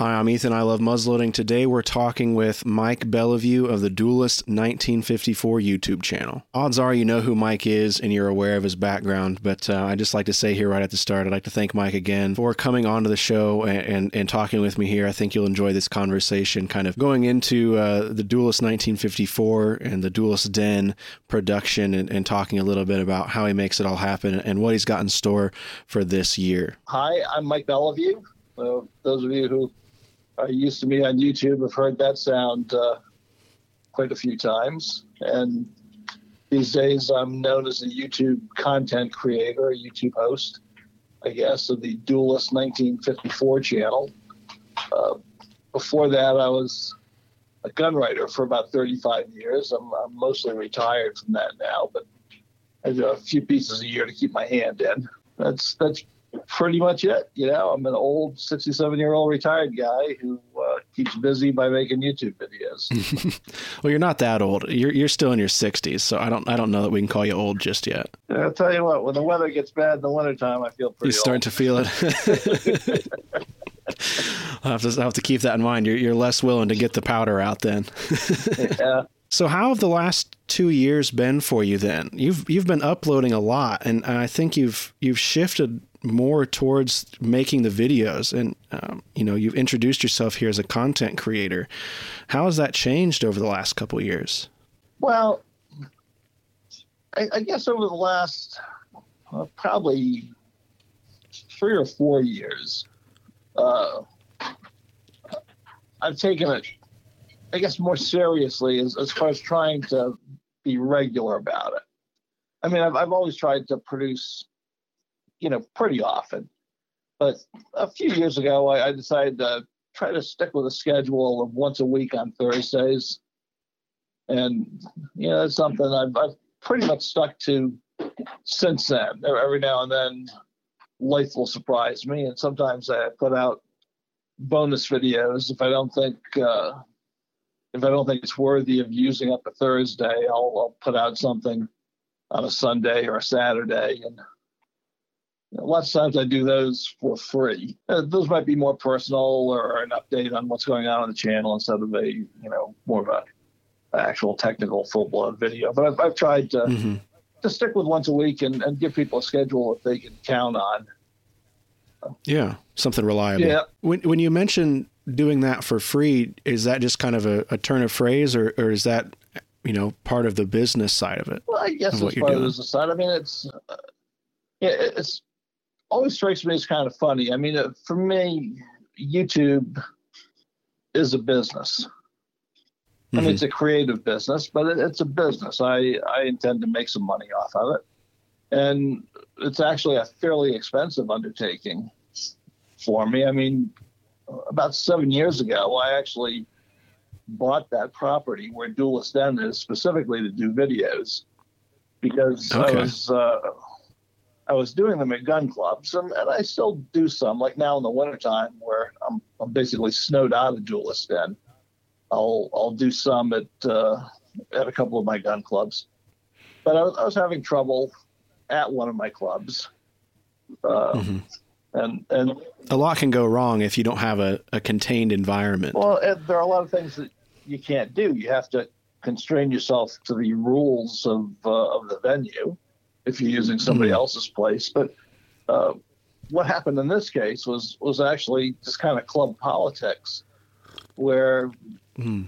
Hi, I'm Ethan. I love muzzleloading. Today we're talking with Mike Beliveau of the Duelist 1954 YouTube channel. Odds are you know who Mike is and you're aware of his background, but uh, I just like to say here right at the start, I'd like to thank Mike again for coming onto the show and, and, and talking with me here. I think you'll enjoy this conversation, kind of going into uh, the Duelist 1954 and the Duelist Den production and, and talking a little bit about how he makes it all happen and what he's got in store for this year. Hi, I'm Mike Beliveau. Uh, those of you who are used to me on YouTube I've heard that sound uh, quite a few times. And these days, I'm known as a YouTube content creator, a YouTube host, I guess, of the Duelist 1954 channel. Uh, before that, I was a gun writer for about 35 years. I'm, I'm mostly retired from that now, but I do a few pieces a year to keep my hand in. That's that's pretty much it. You know, I'm an old 67 year old retired guy who uh, keeps busy by making YouTube videos. well, you're not that old. You're you're still in your 60s, so I don't I don't know that we can call you old just yet. I'll tell you what. When the weather gets bad in the wintertime, I feel pretty. You're starting old. to feel it. I have to I have to keep that in mind. You're you're less willing to get the powder out then. yeah. So how have the last two years been for you then? You've you've been uploading a lot, and, and I think you've you've shifted more towards making the videos, and um, you know you've introduced yourself here as a content creator. How has that changed over the last couple years? Well, I, I, guess over the last uh, probably three or four years, uh, I've taken it I guess more seriously as, as far as trying to be regular about it. I mean, I've, I've always tried to produce, you know, pretty often. But a few years ago, I, I decided to try to stick with a schedule of once a week on Thursdays. And, you know, it's something I've, I've pretty much stuck to since then. Every now and then, life will surprise me. And sometimes I put out bonus videos if I don't think uh, if I don't think it's worthy of using up a Thursday, I'll, I'll put out something on a Sunday or a Saturday. And lots of times I do those for free. Uh, those might be more personal or an update on what's going on on the channel instead of a, you know, more of a actual technical full blown video. But I've, I've tried to, mm-hmm. to stick with once a week and, and give people a schedule that they can count on. Yeah, something reliable. Yeah. When when you mention doing that for free, is that just kind of a, a turn of phrase, or, or is that you know part of the business side of it? Well, I guess it's part doing? of the business side. I mean, it's uh, yeah, it's always strikes me as kind of funny. I mean, uh, for me, YouTube is a business. Mm-hmm. I mean, it's a creative business, but it, it's a business. I I intend to make some money off of it, and it's actually a fairly expensive undertaking for me. I mean, about seven years ago, I actually bought that property where Duelist Den is specifically to do videos because okay. I was uh, I was doing them at gun clubs and, and I still do some like now in the wintertime where I'm I'm basically snowed out of Duelist Den. I'll I'll do some at uh, at a couple of my gun clubs, but I was, I was having trouble at one of my clubs. Uh, mm-hmm and and a lot can go wrong if you don't have a, a contained environment. Well, there are a lot of things that you can't do. You have to constrain yourself to the rules of uh, of the venue if you're using somebody mm. else's place. But uh, what happened in this case was was actually just kind of club politics, where mm.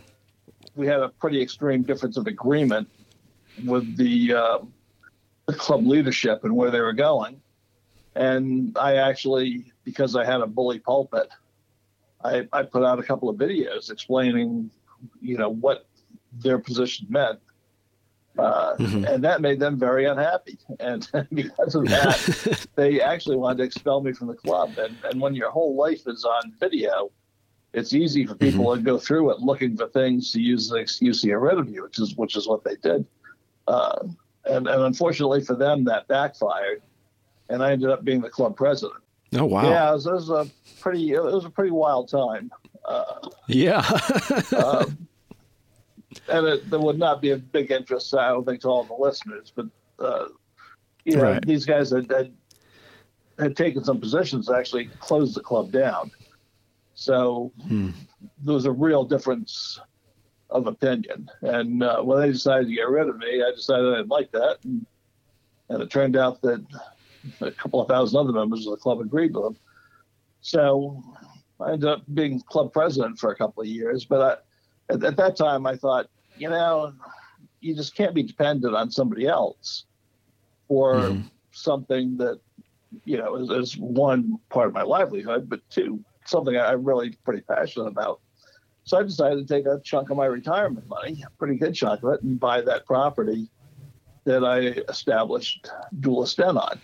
we had a pretty extreme difference of agreement with the, uh, the club leadership and where they were going and I actually, because I had a bully pulpit, I, I put out a couple of videos explaining, you know, what their position meant. Uh, mm-hmm. And that made them very unhappy. And because of that, they actually wanted to expel me from the club. And, and when your whole life is on video, it's easy for people mm-hmm. to go through it looking for things to use the excuse to get rid of you, which is which is what they did. Uh, and, and unfortunately for them, that backfired and I ended up being the club president. Oh wow! Yeah, it was, it was a pretty it was a pretty wild time. Uh, yeah. um, and it, there would not be a big interest, I don't think, to all the listeners, but uh, you know, right. these guys had, had, had taken some positions to actually close the club down. So hmm. there was a real difference of opinion. And uh, when they decided to get rid of me, I decided I didn't like that. And, and it turned out that a couple of thousand other members of the club agreed with them. So I ended up being club president for a couple of years. But I, at, at that time, I thought, you know, you just can't be dependent on somebody else for mm-hmm. something that, you know, is, is one part of my livelihood, but two, something I'm really pretty passionate about. So I decided to take a chunk of my retirement money, a pretty good chunk of it, and buy that property that I established Duelist Den on.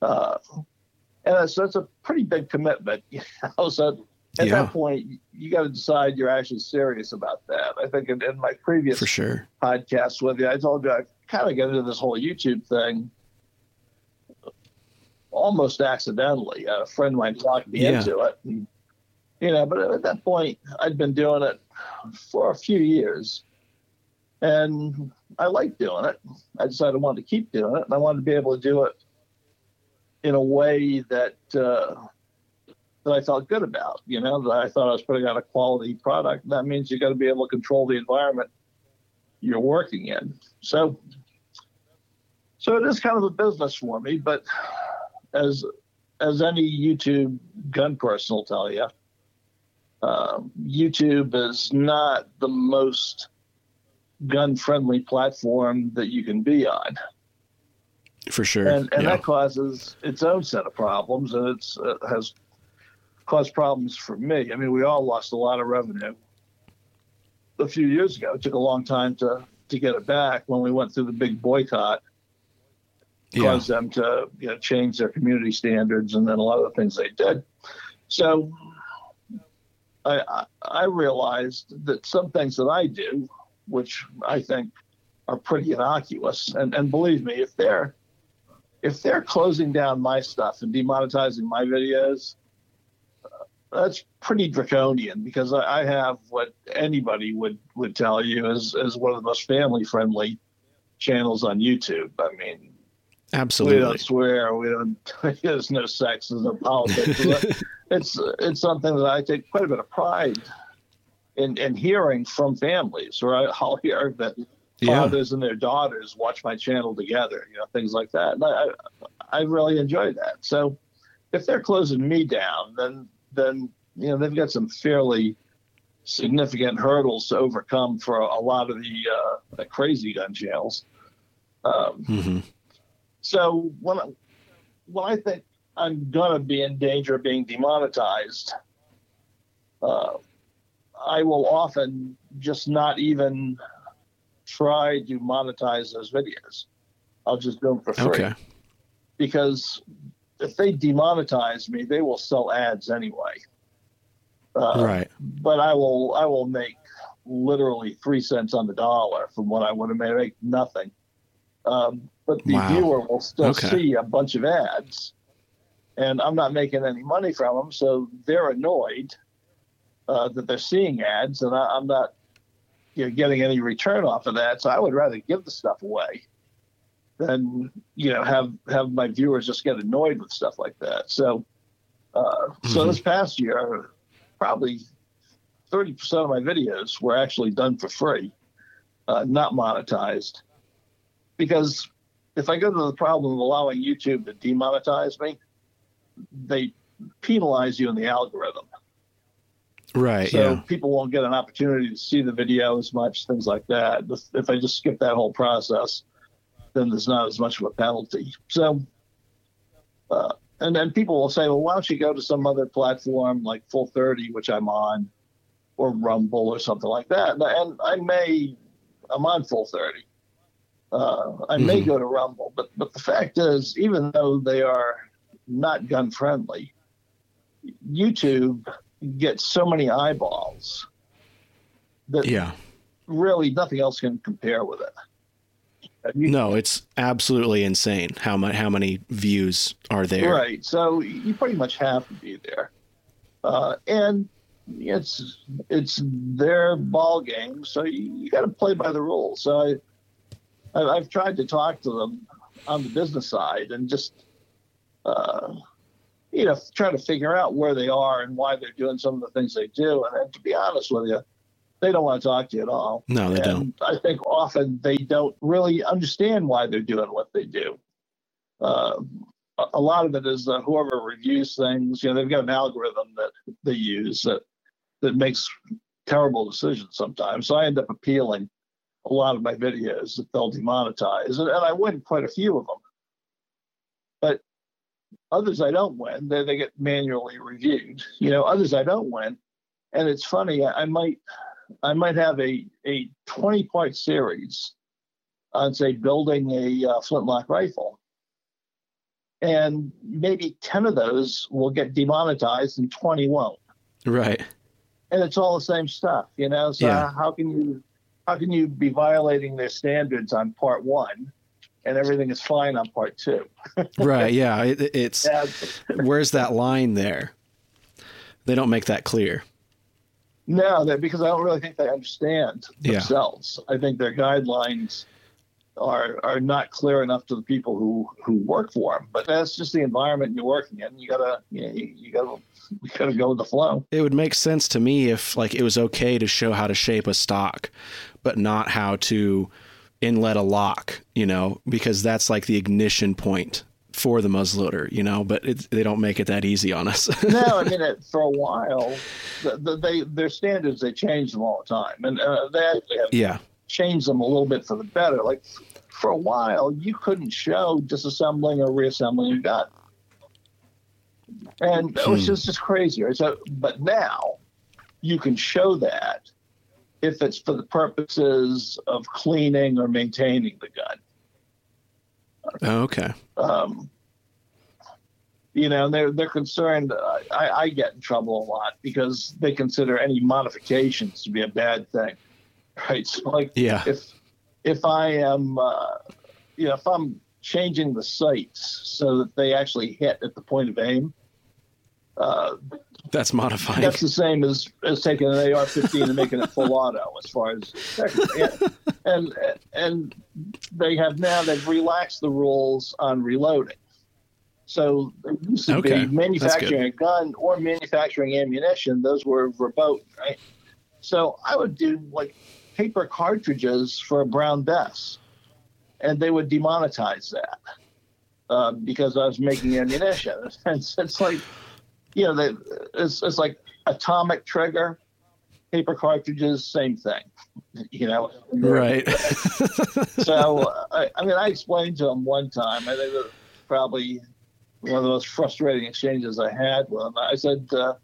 Uh, and so it's a pretty big commitment. You know? So at yeah. that point, you got to decide you're actually serious about that. I think in, in my previous For sure. podcast with you, I told you I kind of got into this whole YouTube thing almost accidentally. A friend of mine talked me yeah. into it. And, you know, but at that point, I'd been doing it for a few years. And I liked doing it. I decided I wanted to keep doing it, and I wanted to be able to do it in a way that uh, that I felt good about. You know, that I thought I was putting out a quality product. That means you got to be able to control the environment you're working in. So, so it is kind of a business for me. But as as any YouTube gun person will tell you, um, YouTube is not the most gun friendly platform that you can be on. For sure. And, and yeah. that causes its own set of problems, and it's it has caused problems for me. I mean, we all lost a lot of revenue a few years ago. It took a long time to to get it back when we went through the big boycott. Yeah. Caused them to you know change their community standards, and then a lot of the things they did. So I, I realized that some things that I do, which I think are pretty innocuous, and, and believe me, if they're if they're closing down my stuff and demonetizing my videos, that's pretty draconian because I, I, have what anybody would, would tell you is, is one of the most family friendly channels on YouTube. I mean, absolutely. We don't swear. We don't. There's no sex. There's no politics. it's it's something that I take quite a bit of pride in in hearing from families. Right? I'll hear that fathers yeah. and their daughters watch my channel together, you know, things like that. And I, I really enjoy that. So if they're closing me down, then, then, you know, they've got some fairly significant hurdles to overcome for a, lot of the, uh, the crazy gun channels. Um, mm-hmm. So when I, when I think I'm gonna be in danger of being demonetized, uh, I will often just not even try to monetize those videos. I'll just do them for free. Okay. Because if they demonetize me, they will sell ads anyway. Uh, right. But I will I will make literally three cents on the dollar from what I would have made. Make nothing. Um, but the wow. viewer will still okay. see a bunch of ads, and I'm not making any money from them, so they're annoyed uh, that they're seeing ads, and I, am not you know, getting any return off of that. So I would rather give the stuff away than you know have have my viewers just get annoyed with stuff like that. So uh, mm-hmm. so this past year, probably thirty percent of my videos were actually done for free, uh, not monetized, because if I go to the problem of allowing YouTube to demonetize me, they penalize you in the algorithm. Right. So yeah. people won't get an opportunity to see the video as much, things like that. If I just skip that whole process, then there's not as much of a penalty. So, uh, and then people will say, well, why don't you go to some other platform like Full 30, which I'm on, or Rumble or something like that? And, and I may, I'm on Full 30. Uh, I may mm-hmm. go to Rumble, but but the fact is, even though they are not gun friendly, YouTube gets so many eyeballs that yeah, really nothing else can compare with it. No, it's absolutely insane how much how many views are there. Right. So you pretty much have to be there, uh, and it's it's their ball game. So you, you got to play by the rules. So I, I've tried to talk to them on the business side and just uh, you know, try to figure out where they are and why they're doing some of the things they do. And, and to be honest with you, they don't want to talk to you at all. No, they and don't. I think often they don't really understand why they're doing what they do. Uh, a- lot of it is uh, whoever reviews things, you know, they've got an algorithm that they use that that makes terrible decisions sometimes. So I end up appealing a lot of my videos that they'll demonetize, and, and I win quite a few of them. But others I don't win; they they get manually reviewed. You know, others I don't win, and it's funny. I, I might I might have a a twenty part series on say building a uh, flintlock rifle, and maybe ten of those will get demonetized and twenty won't Right. and it's all the same stuff, you know. So Yeah. how can you how can you be violating their standards on part one, and everything is fine on part two? Right. Yeah. It, it's Yeah, where's that line there? They don't make that clear. No, that because I don't really think they understand Yeah. themselves. I think their guidelines are are not clear enough to the people who who work for them. But that's just the environment you're working in. You gotta you, know, you, you gotta you gotta go with the flow. It would make sense to me if like it was okay to show how to shape a stock, but not how to inlet a lock, you know, because that's like the ignition point for the muzzleloader, you know, but it, they don't make it that easy on us. no, I mean it, for a while, the, the, they their standards they change them all the time, and uh, they actually have yeah. changed them a little bit for the better. Like for a while, you couldn't show disassembling or reassembling a gun, and it was Hmm. just just crazy. Right? So, but now you can show that if it's for the purposes of cleaning or maintaining the gun. Oh, okay. Um, you know, they're they're concerned. I, I get in trouble a lot because they consider any modifications to be a bad thing, right? So, like, Yeah. if if I am, uh, you know, if I'm changing the sights so that they actually hit at the point of aim, uh, That's modifying. that's the same as as taking an AR-15 and making it full auto, as far as and and they have now they've relaxed the rules on reloading. So it used to Okay, be manufacturing a gun or manufacturing ammunition; those were verboten, right? So I would do like paper cartridges for a Brown Bess, and they would demonetize that uh, because I was making ammunition. And it's, it's like, you know, they, it's it's like atomic trigger, paper cartridges, same thing. You know, right. so I, I mean, I explained to him one time. I think it was probably one of the most frustrating exchanges I had with him. I said, uh,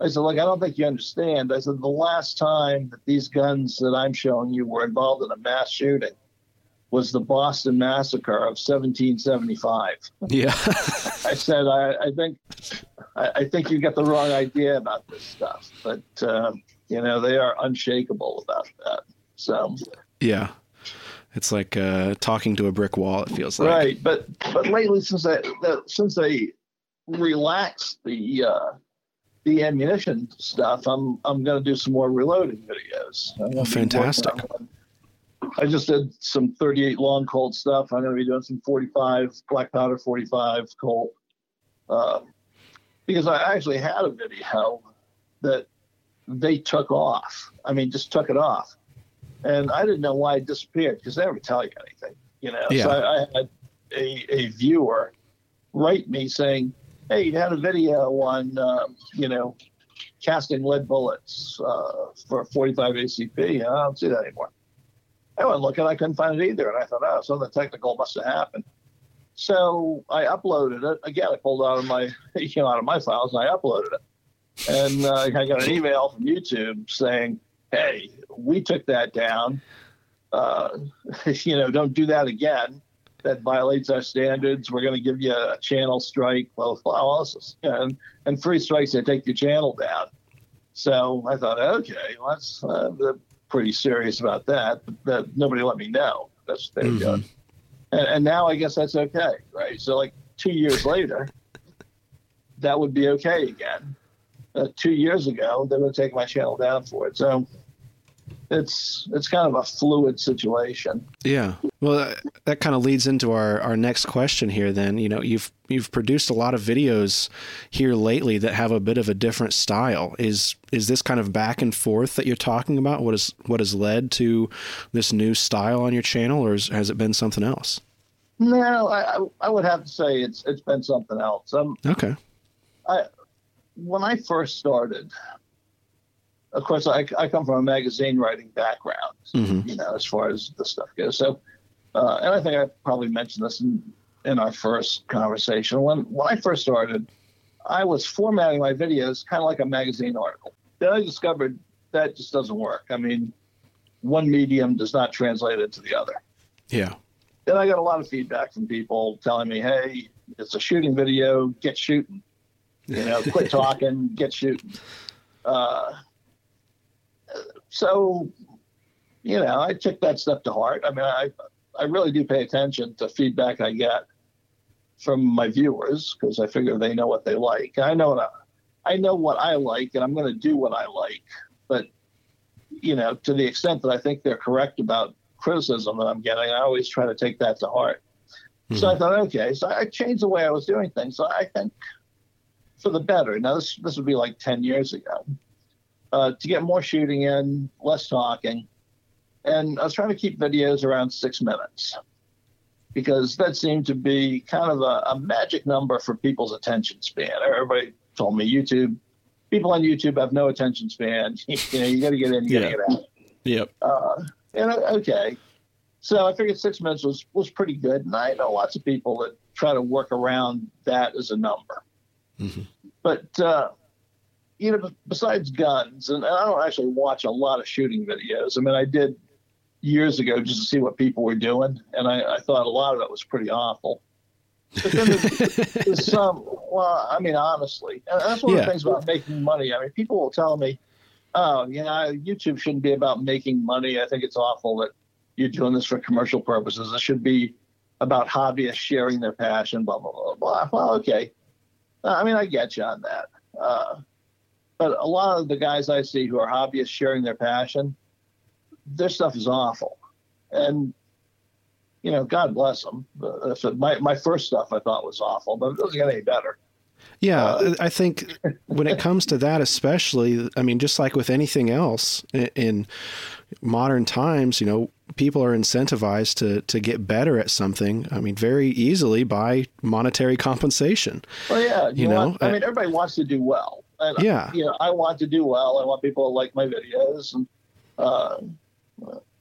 I said, look, I don't think you understand. I said the last time that these guns that I'm showing you were involved in a mass shooting was the Boston Massacre of 1775. yeah. I said, I, I think, I, I think you got the wrong idea about this stuff. But uh, you know, they are unshakable about that. So yeah. It's like uh, talking to a brick wall. It feels like. right, but but lately since they the, since they relaxed the uh, the ammunition stuff, I'm I'm going to do some more reloading videos. I'm gonna be working fantastic. on. I just did some 38 long Colt stuff. I'm going to be doing some 45 black powder 45 Colt um, because I actually had a video that they took off. I mean, just took it off, and I didn't know why it disappeared because they never tell you anything, you know. Yeah. So I, I had a, a viewer write me saying, "Hey, you had a video on, um, you know, casting lead bullets uh, for 45 ACP. I don't see that anymore." I went looking, I couldn't find it either, and I thought, "Oh, something technical must have happened." So I uploaded it again. I pulled out of my, you know, out of my files, and I uploaded it. And uh, I got an email from YouTube saying, "Hey, we took that down. Uh, you know, don't do that again. That violates our standards. We're going to give you a channel strike, blah, and and three strikes they take your channel down." So I thought, okay, well, that's uh, pretty serious about that. But that nobody let me know. That's what they were Mhm. doing. And, and now I guess that's okay, right? So like two years later, that would be okay again uh, two years ago, they would take my channel down for it. So it's it's kind of a fluid situation. Yeah. Well, that, that kind of leads into our, our next question here. Then you know you've you've produced a lot of videos here lately that have a bit of a different style. Is is this kind of back and forth that you're talking about? What is what has led to this new style on your channel, or is, has it been something else? No, I I would have to say it's it's been something else. Um, okay. I when I first started, of course, I, I come from a magazine writing background, mm-hmm. you know, as far as the stuff goes. So, uh, and I think I probably mentioned this in, in our first conversation. When, when I first started, I was formatting my videos kind of like a magazine article. Then I discovered that just doesn't work. I mean, one medium does not translate into the other. Yeah. Then I got a lot of feedback from people telling me, hey, it's a shooting video, get shooting. You know, quit talking, get shooting. Uh, so, you know, I took that stuff to heart. I mean, I I really do pay attention to feedback I get from my viewers because I figure they know what they like. I know what I, I know what I like, and I'm going to do what I like. But you know, to the extent that I think they're correct about criticism that I'm getting, I always try to take that to heart. Mm-hmm. So I thought, okay, so I changed the way I was doing things. So I think for the better. Now this this would be like ten years ago uh, to get more shooting in, less talking. And I was trying to keep videos around six minutes because that seemed to be kind of a, a magic number for people's attention span. Everybody told me YouTube, people on YouTube have no attention span. you know, you got to get in, you got to get out. Yep. Uh, and uh, okay. So I figured six minutes was, was pretty good. And I know lots of people that try to work around that as a number. Mm-hmm. But uh, you know, besides guns, and I don't actually watch a lot of shooting videos. I mean, I did years ago just to see what people were doing, and I, I thought a lot of it was pretty awful. But then there's, there's some, well, I mean, honestly, and that's one yeah. of the things about making money. I mean, people will tell me, oh, you know, YouTube shouldn't be about making money. I think it's awful that you're doing this for commercial purposes. It should be about hobbyists sharing their passion, blah, blah, blah, blah. Well, okay. I mean, I get you on that. Uh, but a lot of the guys I see who are hobbyists sharing their passion, their stuff is awful. And, you know, God bless them. My, my first stuff I thought was awful, but it doesn't get any better. Yeah, uh, I think when it comes to that, especially, I mean, just like with anything else in modern times, you know, people are incentivized to to get better at something. I mean, very easily by monetary compensation. Well, yeah, you, you know, want, I mean, everybody wants to do well. And, yeah. You know, I want to do well. I want people to like my videos, and uh,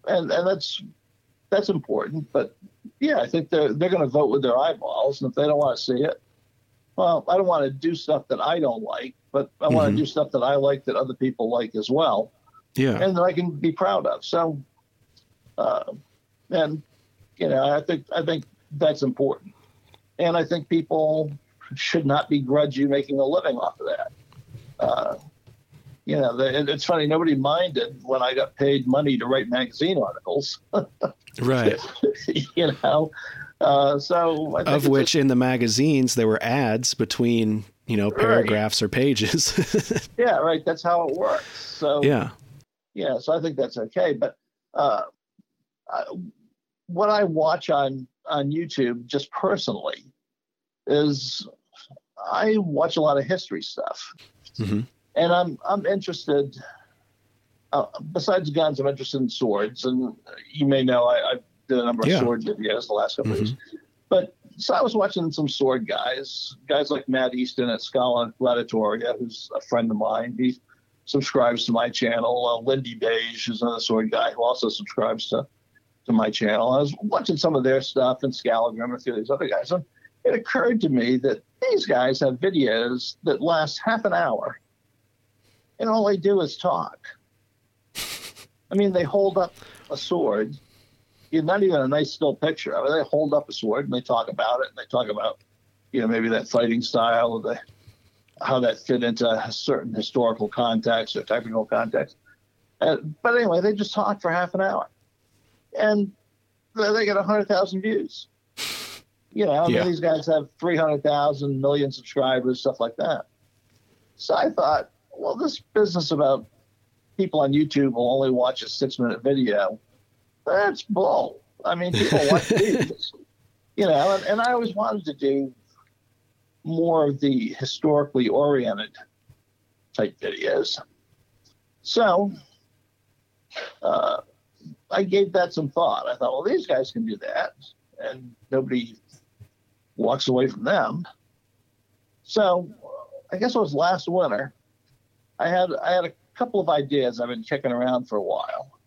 and and that's that's important. But yeah, I think they're they're going to vote with their eyeballs, and if they don't want to see it, well, I don't want to do stuff that I don't like, but I want mm-hmm. to do stuff that I like that other people like as well. Yeah, and that I can be proud of. So, uh, and you know, I think I think that's important, and I think people should not begrudge you making a living off of that uh, you know, the, it's funny. Nobody minded when I got paid money to write magazine articles. right. you know, uh, so of which just, in the magazines there were ads between you know paragraphs right. or pages. yeah, right. That's how it works. So yeah, yeah. So I think that's okay. But uh, I, what I watch on on YouTube, just personally, is I watch a lot of history stuff. Mm-hmm. And I'm I'm interested. Uh, besides guns, I'm interested in swords, and you may know I, I did a number of sword videos the last couple mm-hmm. of years. But so I was watching some sword guys, guys like Matt Easton at Scholagladiatoria, who's a friend of mine. He subscribes to my channel. Uh, Lindybeige, is another sword guy, who also subscribes to to my channel. I was watching some of their stuff and Skallagrim and a few of these other guys. And it occurred to me that these guys have videos that last half an hour, and all they do is talk. I mean, they hold up a sword. Not even a nice still picture I mean, They hold up a sword and they talk about it. And they talk about, you know, maybe that fighting style or the, how that fit into a certain historical context or technical context. Uh, but anyway, they just talk for half an hour, and they get hundred thousand views. You know, mean, these guys have 300,000 million subscribers, stuff like that. So I thought, well, this business about people on YouTube will only watch a six minute video. That's bull. I mean, people watch these, you know, and, and I always wanted to do more of the historically oriented type videos. So uh, I gave that some thought. I thought, well, these guys can do that, and nobody walks away from them. So I guess it was last winter. I had I had a couple of ideas I've been kicking around for a while,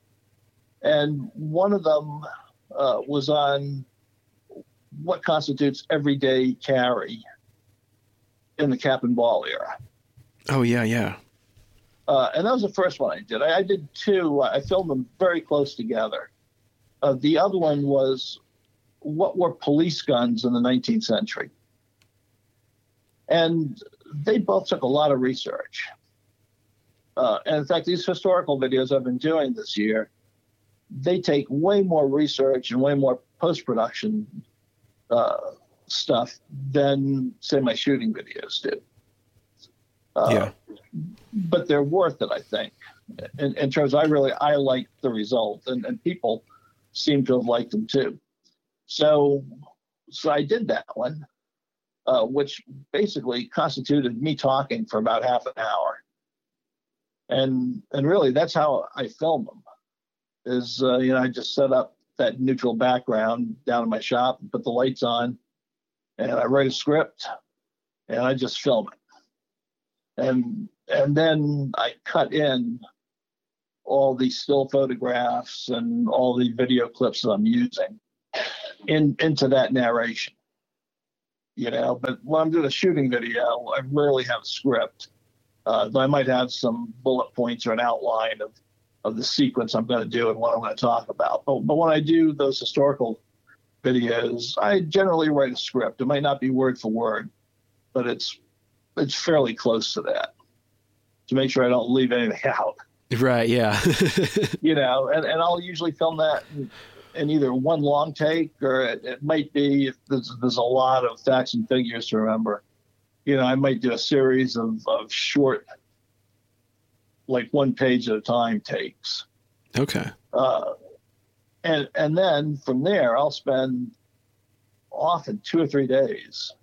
and one of them uh, was on what constitutes everyday carry in the cap and ball era. Oh yeah, yeah. Uh, and that was the first one I did. I, I did two. I filmed them very close together. Uh, the other one was what were police guns in the 19th century, and they both took a lot of research. Uh, and in fact, these historical videos I've been doing this year, they take way more research and way more post production uh, stuff than, say, my shooting videos do. Uh, yeah. But they're worth it, I think. In, in terms, I really I like the result, and, and people seem to have liked them too. So, so I did that one, uh, which basically constituted me talking for about half an hour and and really that's how I film them. Is uh, you know I just set up that neutral background down in my shop and put the lights on, and I write a script, and I just film it, and and then I cut in all these still photographs and all the video clips that I'm using in into that narration. You know, but when I'm doing a shooting video, I rarely have a script uh, I might have some bullet points or an outline of, of the sequence I'm going to do and what I'm going to talk about. But, but when I do those historical videos, I generally write a script. It might not be word for word, but it's it's fairly close to that to make sure I don't leave anything out. Right. Yeah. you know, and, and I'll usually film that in, in either one long take or it, it might be if there's, there's a lot of facts and figures to remember you know, I might do a series of, of short, like one page at a time takes. Okay. Uh, and and then from there, I'll spend often two or three days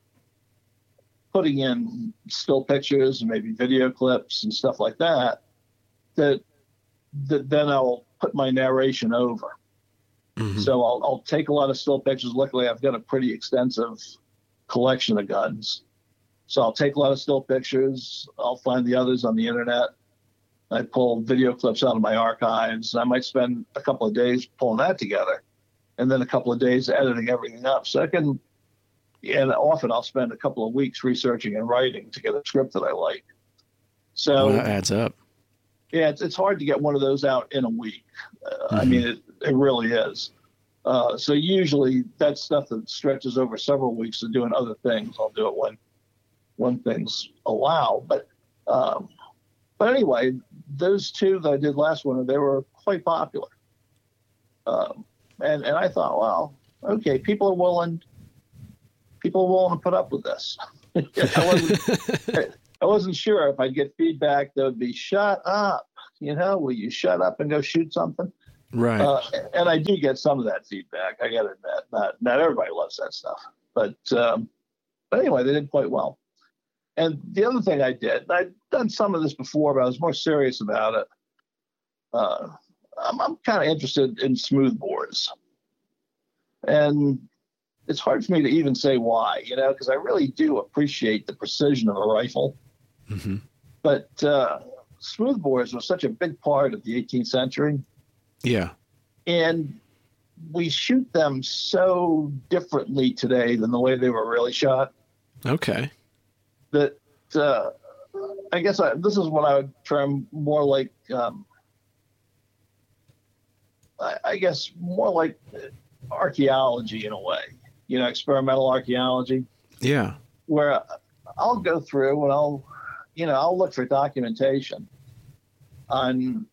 putting in still pictures and maybe video clips and stuff like that. That that then I'll put my narration over. Mm-hmm. So I'll, I'll take a lot of still pictures. Luckily, I've got a pretty extensive collection of guns. So I'll take a lot of still pictures. I'll find the others on the internet. I pull video clips out of my archives. I might spend a couple of days pulling that together, and then a couple of days editing everything up. So I can, and often I'll spend a couple of weeks researching and writing to get a script that I like. So well, that adds up. Yeah, it's, it's hard to get one of those out in a week. Uh, mm-hmm. I mean, it, it really is. Uh, so usually that stuff that stretches over several weeks of doing other things, I'll do it when when things allow. But um, but anyway, those two that I did last winter, they were quite popular. Um, and and I thought, well, okay, people are willing. People are willing to put up with this. I wasn't. I wasn't sure if I'd get feedback that would be shut up. You know, will you shut up and go shoot something? Right. Uh, and I do get some of that feedback. I got to admit, not not everybody loves that stuff, but um, but anyway, they did quite well. And the other thing I did, I'd done some of this before, but I was more serious about it. Uh, I'm, I'm kind of interested in smooth smoothbores. And it's hard for me to even say why, you know, because I really do appreciate the precision of a rifle. Mm-hmm. But uh, smoothbores were such a big part of the 18th century. Yeah. And we shoot them so differently today than the way they were really shot. Okay that uh, I guess I, this is what I would term more like, um, I, I, guess, more like archaeology in a way, you know, experimental archaeology. Yeah. Where I'll go through and I'll, you know, I'll look for documentation on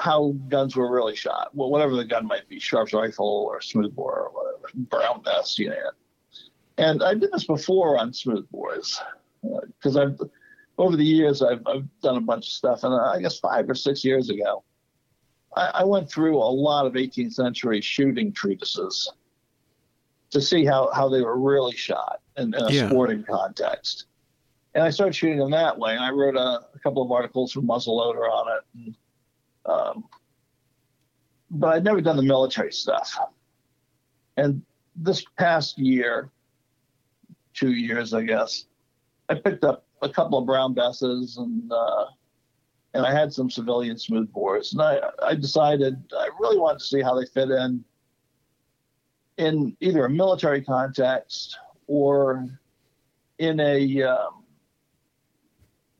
how guns were really shot, well, whatever the gun might be, Sharps rifle or smoothbore or whatever, Brown Bess, you know. And I did this before on smoothbores because I've over the years, I've, I've done a bunch of stuff. And I guess five or six years ago, I, I went through a lot of 18th century shooting treatises to see how, how they were really shot in, in a yeah. sporting context. And I started shooting them that way. And I wrote a, a couple of articles for Muzzleloader on it. And, um, but I'd never done the military stuff. And this past year, two years, I guess, I picked up a couple of brown besses and uh, and I had some civilian smooth bores, and I I decided I really wanted to see how they fit in in either a military context or in a um,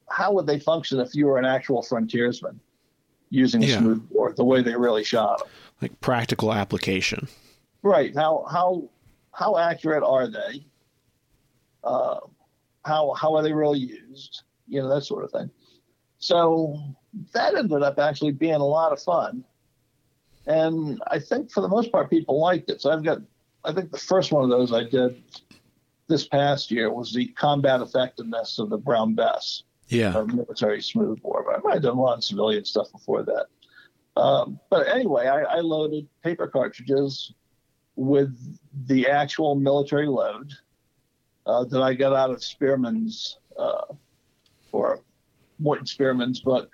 how would they function if you were an actual frontiersman using a yeah. smooth bore the way they really shot them? Like practical application. Right. How how how accurate are they? Uh, how how are they really used? You know that sort of thing. So that ended up actually being a lot of fun, and I think for the most part people liked it. So I've got I think the first one of those I did this past year was the combat effectiveness of the Brown Bess. Yeah. Of military smoothbore, but I might have done a lot of civilian stuff before that. Um, but anyway, I, I, loaded paper cartridges with the actual military load uh, that I got out of Spearman's uh, or Morton Spearman's book,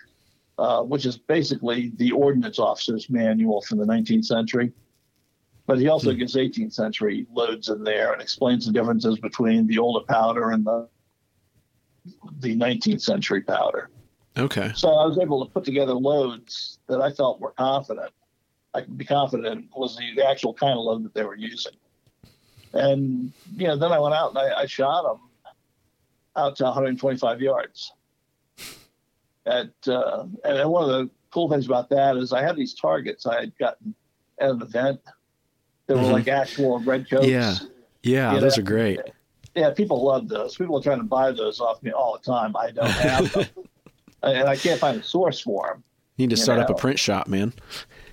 uh, which is basically the ordnance officer's manual from the 19th century. But he also hmm. gives 18th century loads in there and explains the differences between the older powder and the the 19th century powder. Okay. So I was able to put together loads that I felt were confident. I could be confident was the actual kind of load that they were using. And you know, then I went out and I, I shot them out to 125 yards. At uh, and one of the cool things about that is I had these targets I had gotten at an event that mm-hmm. were like actual red coats. Yeah, yeah, those know? are great. Yeah, people love those. People are trying to buy those off me all the time. I don't have them, and I can't find a source for them. You need to start know? up a print shop, man.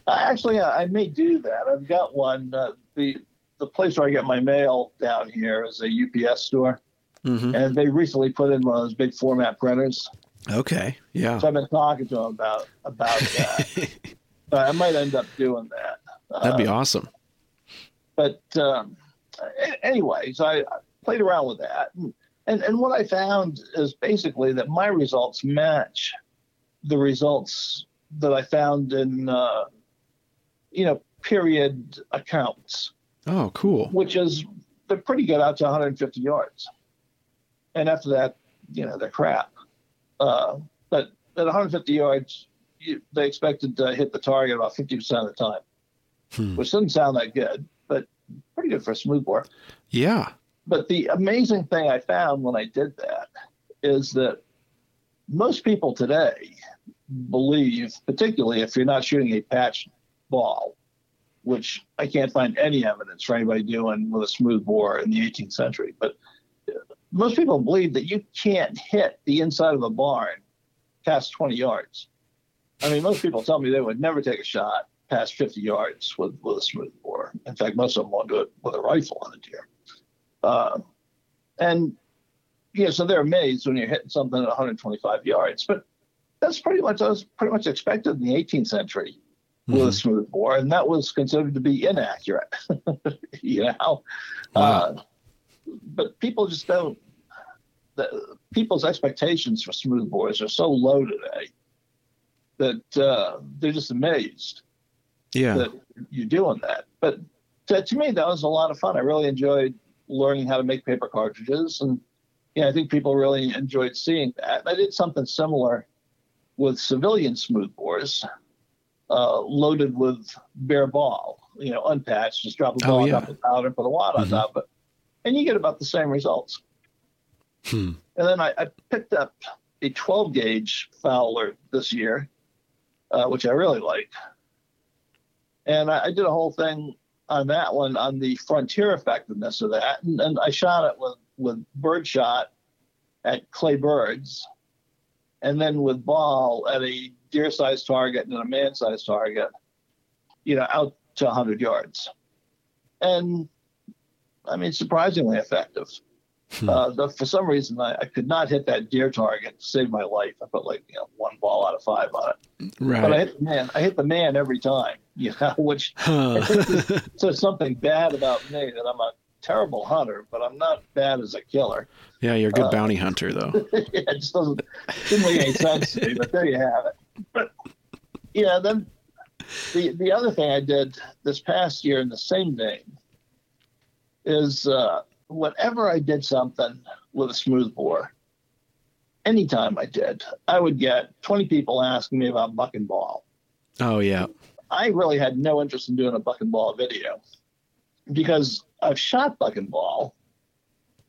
Actually, I may do that. I've got one. Uh, the the place where I get my mail down here is a UPS store, mm-hmm. and they recently put in one of those big format printers. Okay, yeah. So I've been talking to them about about that. I might end up doing that. That'd be uh, awesome. But um, anyway, so I, I played around with that, and, and and what I found is basically that my results match the results that I found in uh, you know period accounts. Oh, cool. Which is they're pretty good out to 150 yards, and after that, you know, they're crap. Uh, but at 150 yards, you, they expected to hit the target about 50 percent of the time, hmm. which doesn't sound that good, but pretty good for a smoothbore. Yeah. But the amazing thing I found when I did that is that most people today believe, particularly if you're not shooting a patch ball, which I can't find any evidence for anybody doing with a smooth bore in the 18th century. But most people believe that you can't hit the inside of a barn past 20 yards. I mean, most people tell me they would never take a shot past 50 yards with, with a smooth bore. In fact, most of them won't do it with a rifle on a deer. Uh, and yeah, so they're amazed when you're hitting something at 125 yards. But that's pretty much that was pretty much expected in the 18th century with mm-hmm. a smooth bore, and that was considered to be inaccurate. you know, wow. uh, but people just don't. The, people's expectations for smooth bores are so low today that uh, they're just amazed. Yeah, that you're doing that. But to, to, me, that was a lot of fun. I really enjoyed learning how to make paper cartridges, and yeah, I think people really enjoyed seeing that. I did something similar with civilian smooth bores uh, loaded with bare ball, you know, unpatched, just drop a oh, ball oh, yeah. on powder and put a wad mm-hmm. on top of it. And you get about the same results. Hmm. And then I, I, picked up a 12 gauge Fowler this year, uh, which I really like. And I, I, did a whole thing on that one on the frontier effectiveness of that. And, and I shot it with, with bird shot at clay birds and then with ball at a deer sized target and a man sized target, you know, out to 100 yards. And I mean, surprisingly effective. Hmm. Uh, the, for some reason, I, I, could not hit that deer target to save my life. I put like you know one ball out of five on it. Right. But I hit the man. I hit the man every time. You know, which huh. says something bad about me that I'm a terrible hunter, but I'm not bad as a killer. Yeah, you're a good uh, bounty hunter, though. Yeah, it just doesn't, doesn't make any sense to me. But there you have it. But yeah, then the the other thing I did this past year in the same vein is uh, whenever I did something with a smooth bore, anytime I did, I would get 20 people asking me about buck and ball. Oh, yeah. I really had no interest in doing a buck and ball video because I've shot buck and ball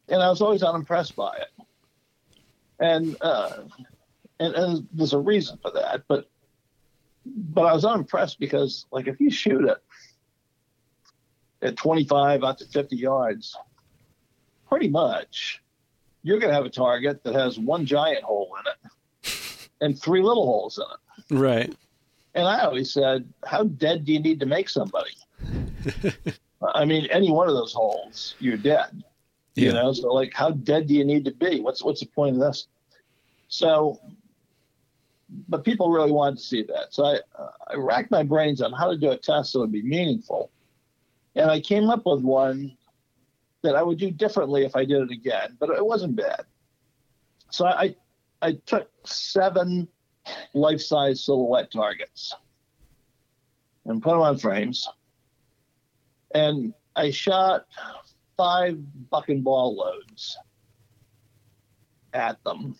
and I was always unimpressed by it. And, uh, and, and there's a reason for that, but but I was unimpressed because like if you shoot it at 25 out to 50 yards, pretty much you're going to have a target that has one giant hole in it and three little holes in it. Right. And I always said, how dead do you need to make somebody? I mean, any one of those holes, you're dead. Yeah. You know, so like, how dead do you need to be? What's what's the point of this? So, but people really wanted to see that. So I uh, I racked my brains on how to do a test that would be meaningful, and I came up with one that I would do differently if I did it again, but it wasn't bad. So I I took seven life-size silhouette targets and put them on frames, and I shot five buck and ball loads at them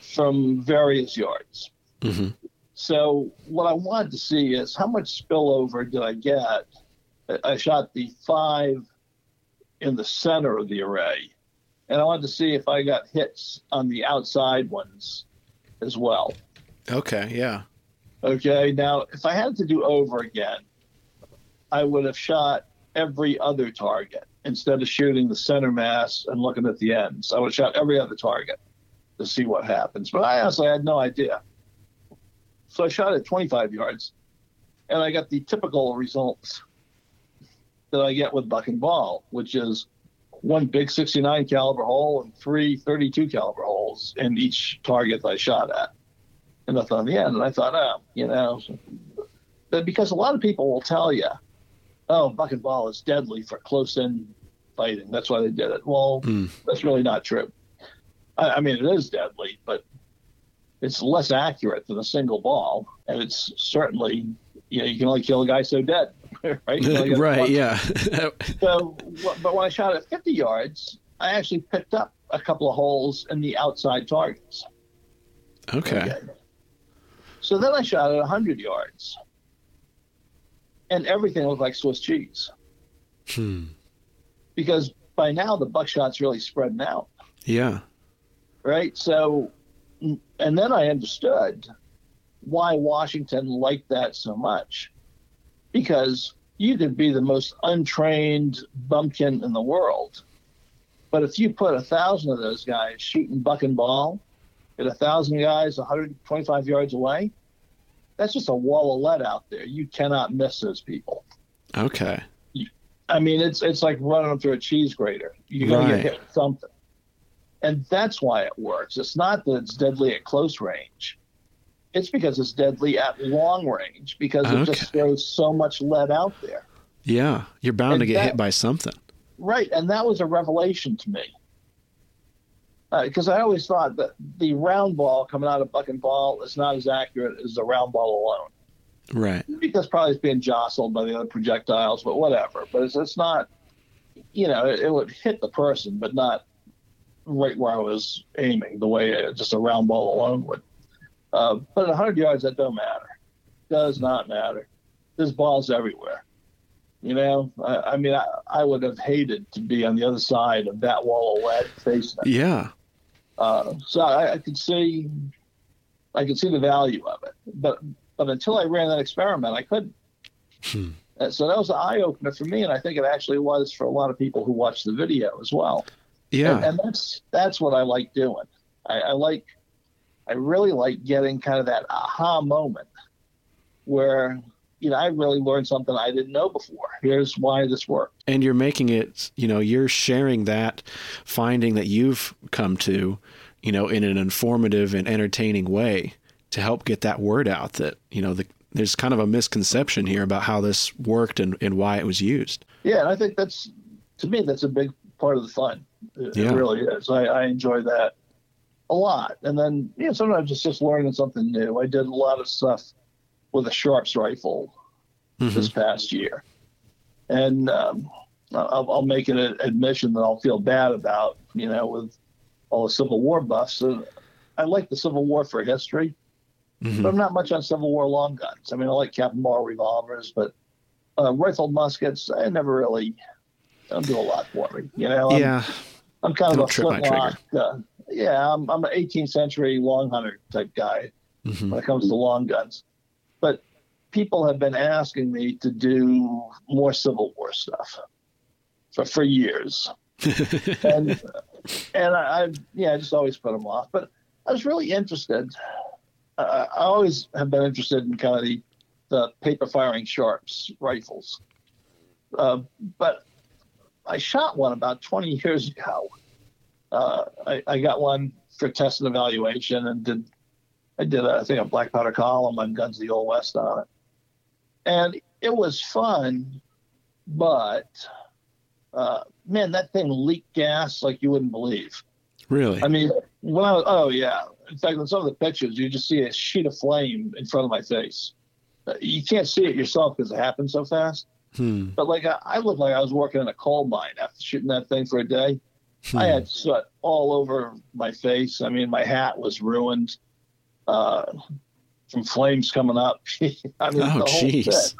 from various yards. Mm-hmm. So what I wanted to see is how much spillover did I get? I shot the five in the center of the array. And I wanted to see if I got hits on the outside ones as well. Okay, yeah. Okay, now if I had to do over again, I would have shot every other target instead of shooting the center mass and looking at the ends. I would have shot every other target to see what happens. But I honestly had no idea. So I shot at 25 yards and I got the typical results that I get with buck and ball, which is one big 69 caliber hole and three 32 caliber holes in each target I shot at. And nothing on the end. And I thought, oh, you know, but because a lot of people will tell you, oh, buck and ball is deadly for close in fighting. That's why they did it. Well, mm. that's really not true. I, I mean, it is deadly, but it's less accurate than a single ball. And it's certainly, you know, you can only kill a guy so dead. right? right. Yeah. so, but when I shot at 50 yards, I actually picked up a couple of holes in the outside targets. Okay. okay. So then I shot at 100 yards, and everything looked like Swiss cheese. Hmm. Because by now the buckshot's really spreading out. Yeah. Right. So, and then I understood why Washington liked that so much because you could be the most untrained bumpkin in the world. But if you put a thousand of those guys shooting buck and ball at a thousand guys 125 yards away, that's just a wall of lead out there. You cannot miss those people. Okay. I mean, it's it's like running them through a cheese grater. You're gonna right. get hit with something, and that's why it works. It's not that it's deadly at close range. It's because it's deadly at long range because it okay. just throws so much lead out there. Yeah, you're bound and to get that, hit by something. Right, and that was a revelation to me. Because uh, I always thought that the round ball coming out of buck and ball is not as accurate as the round ball alone. Right. Because probably it's being jostled by the other projectiles, but whatever. But it's, it's not, you know, it, it would hit the person, but not right where I was aiming, the way just a round ball alone would. Uh, but at 100 yards, that don't matter. Does not matter. There's balls everywhere. You know, I, I mean, I, I, would have hated to be on the other side of that wall of lead facing it. Yeah. Uh, so I, I, could see, I could see the value of it, but but until I ran that experiment, I couldn't. Hmm. Uh, so that was an eye opener for me, and I think it actually was for a lot of people who watched the video as well. Yeah. And, and that's that's what I like doing. I, I like I really like getting kind of that aha moment where you know, I really learned something I didn't know before. Here's why this worked. And you're making it, you know, you're sharing that finding that you've come to, you know, in an informative and entertaining way to help get that word out that, you know, the, there's kind of a misconception here about how this worked and, and why it was used. Yeah, and I think that's to me that's a big part of the fun. It, Yeah. it really is. I, I enjoy that a lot. And then you know sometimes it's just learning something new. I did a lot of stuff with a Sharps rifle Mhm. this past year, and um, I'll, I'll make an admission that I'll feel bad about. You know, with all the Civil War buffs, and I like the Civil War for history. Mhm. But I'm not much on Civil War long guns. I mean, I like cap and ball revolvers, but uh, rifled muskets, I never really don't do a lot for me. You know, I'm, Yeah. I'm kind of a flintlock. Uh, yeah, I'm, I'm an 18th century long hunter type guy Mhm. when it comes to long guns. But people have been asking me to do more Civil War stuff for for years, and and I, I yeah, I just always put them off. But I was really interested. Uh, I always have been interested in kind of the, the paper firing sharps rifles, uh, but I shot one about 20 years ago. Uh, I, I got one for test and evaluation and did I did a, I think a black powder column on Guns of the Old West on it, and it was fun, but uh, man, that thing leaked gas like you wouldn't believe. Really? I mean, when I was, oh yeah. In fact, in some of the pictures, you just see a sheet of flame in front of my face. Uh, You can't see it yourself because it happened so fast. Hmm. But like, I, I looked like I was working in a coal mine after shooting that thing for a day. I Hmm. had soot all over my face. I mean, my hat was ruined uh, from flames coming up. I mean, Oh, jeez.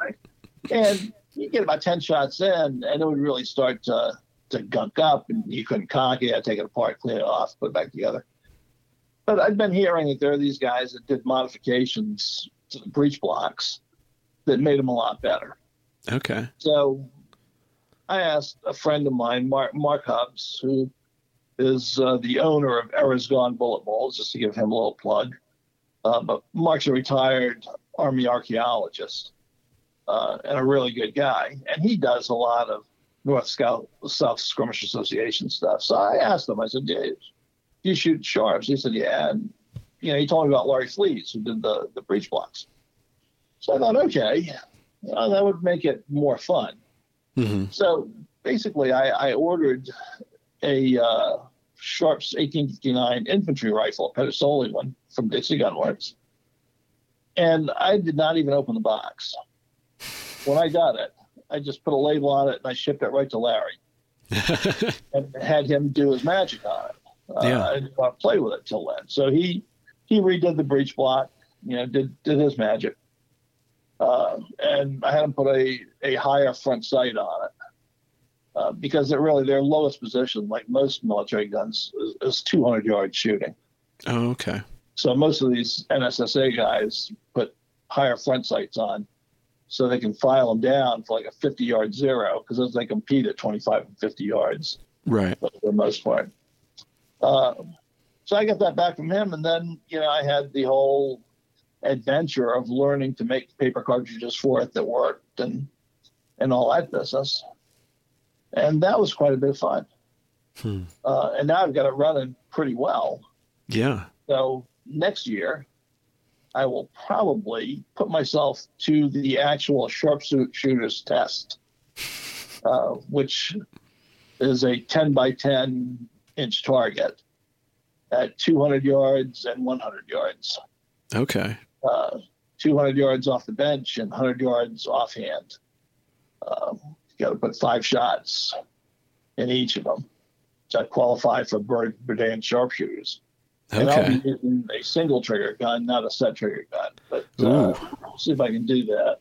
And you get about ten shots in, and it would really start to to gunk up, and you couldn't cock it. I'd take it apart, clean it off, put it back together. But I've been hearing that there are these guys that did modifications to the breech blocks that made them a lot better. Okay. So I asked a friend of mine, Mark, Mark Hubbs, who is uh, the owner of Eras Gone Bullet Balls, just to give him a little plug. Uh, but Mark's a retired Army archaeologist uh, and a really good guy. And he does a lot of North Scout, South Skirmish Association stuff. So I asked him, I said, "Do you shoot sharps? He said, yeah. And, you know, he told me about Larry Fleas, who did the, the breech blocks. So I thought, okay, uh, that would make it more fun. Hmm So basically, I, I ordered a uh, Sharps 1859 infantry rifle, a Pedersoli one from Dixie Gun Works, and I did not even open the box. When I got it, I just put a label on it and I shipped it right to Larry and had him do his magic on it. Uh, Yeah. I didn't want to play with it till then. So he he redid the breech block, you know, did did his magic, uh, and I had him put a a higher front sight on it uh, because it really their lowest position, like most military guns, is, is 200 yard shooting. oh, okay. So most of these NSSA guys put higher front sights on so they can file them down for like a 50 yard zero because they compete at 25 and 50 yards Right. for the most part. Uh, so I got that back from him, and then you know I had the whole adventure of learning to make paper cartridges for it that worked and and all that business, and that was quite a bit of fun. Hmm. Uh, and now I've got it running pretty well. Yeah. So next year, I will probably put myself to the actual sharpshooters test, uh, which is a 10 by 10 inch target at 200 yards and 100 yards. Okay. Uh, 200 yards off the bench and 100 yards offhand. Um, you got to put five shots in each of them to qualify for Berdan sharpshooters. And I'll be using a single trigger gun, not a set trigger gun. But uh, see if I can do that.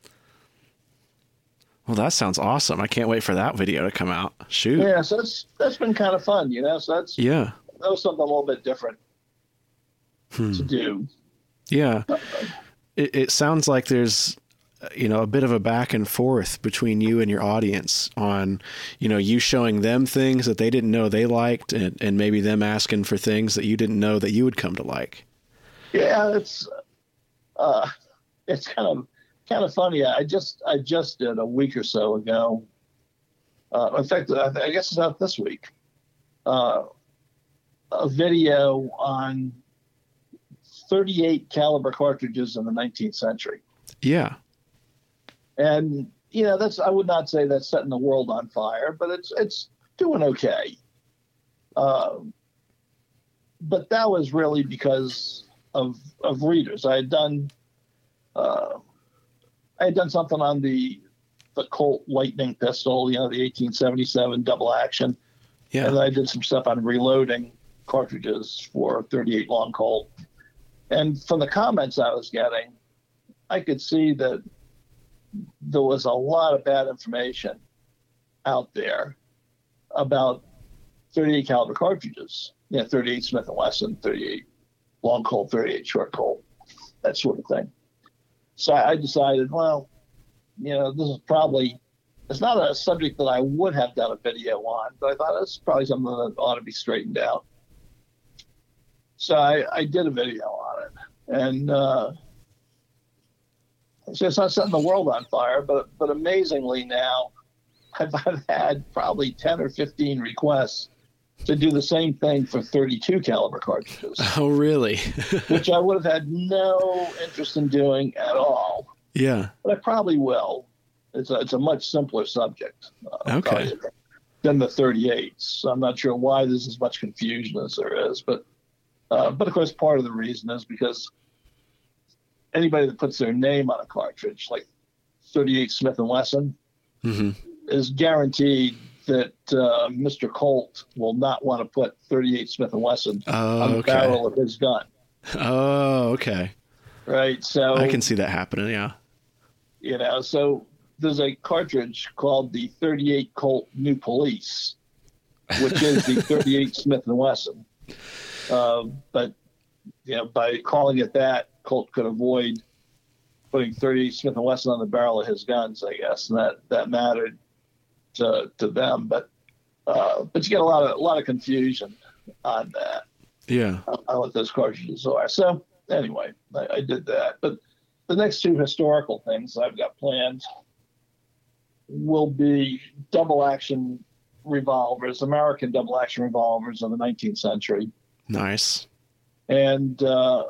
Well, that sounds awesome. I can't wait for that video to come out. Shoot. Yeah, so that's that's been kind of fun, you know. So that's Yeah. that was something a little bit different Hmm. to do. Yeah. It, it sounds like there's, you know, a bit of a back and forth between you and your audience on, you know, you showing them things that they didn't know they liked and, and maybe them asking for things that you didn't know that you would come to like. Yeah, it's uh, it's kind of kind of funny. I just I just did a week or so ago. Uh, in fact, I guess it's out this week. Uh, a video on 38 caliber cartridges in the 19th century. Yeah. And you know, that's I would not say that's setting the world on fire, but it's it's doing okay. Uh, but that was really because of of readers. I had done uh, I had done something on the the Colt Lightning pistol, you know, the 1877 double action. Yeah. And I did some stuff on reloading cartridges for 38 long Colt. And from the comments I was getting, I could see that there was a lot of bad information out there about 38 caliber cartridges. Yeah, 38 Smith and Wesson, 38 long Colt, 38 short Colt, that sort of thing. So I decided, well, you know, this is probably it's not a subject that I would have done a video on, but I thought it's probably something that ought to be straightened out. So I, I did a video on and uh, it's not setting the world on fire, but but amazingly now, I've, I've had probably ten or fifteen requests to do the same thing for 32 caliber cartridges. Oh, really? which I would have had no interest in doing at all. Yeah. But I probably will. It's a, it's a much simpler subject. Uh, okay. Than the 38s. I'm not sure why there's as much confusion as there is, but uh, but of course part of the reason is because anybody that puts their name on a cartridge, like 38 Smith and Wesson, mm-hmm. is guaranteed that uh, Mr. Colt will not want to put 38 Smith and Wesson oh, on the okay. barrel of his gun. Oh, okay. Right. So I can see that happening. Yeah. You know, so there's a cartridge called the 38 Colt New Police, which is the 38 Smith and Wesson. Uh, but you know, by calling it that, Colt could avoid putting 38 Smith and Wesson on the barrel of his guns, I guess, and that that mattered to to them. But uh, but you get a lot of a lot of confusion on that. Yeah, on what those cartridges are. So anyway, I, I did that. But the next two historical things I've got planned will be double action revolvers, American double action revolvers of the 19th century. Nice. And uh,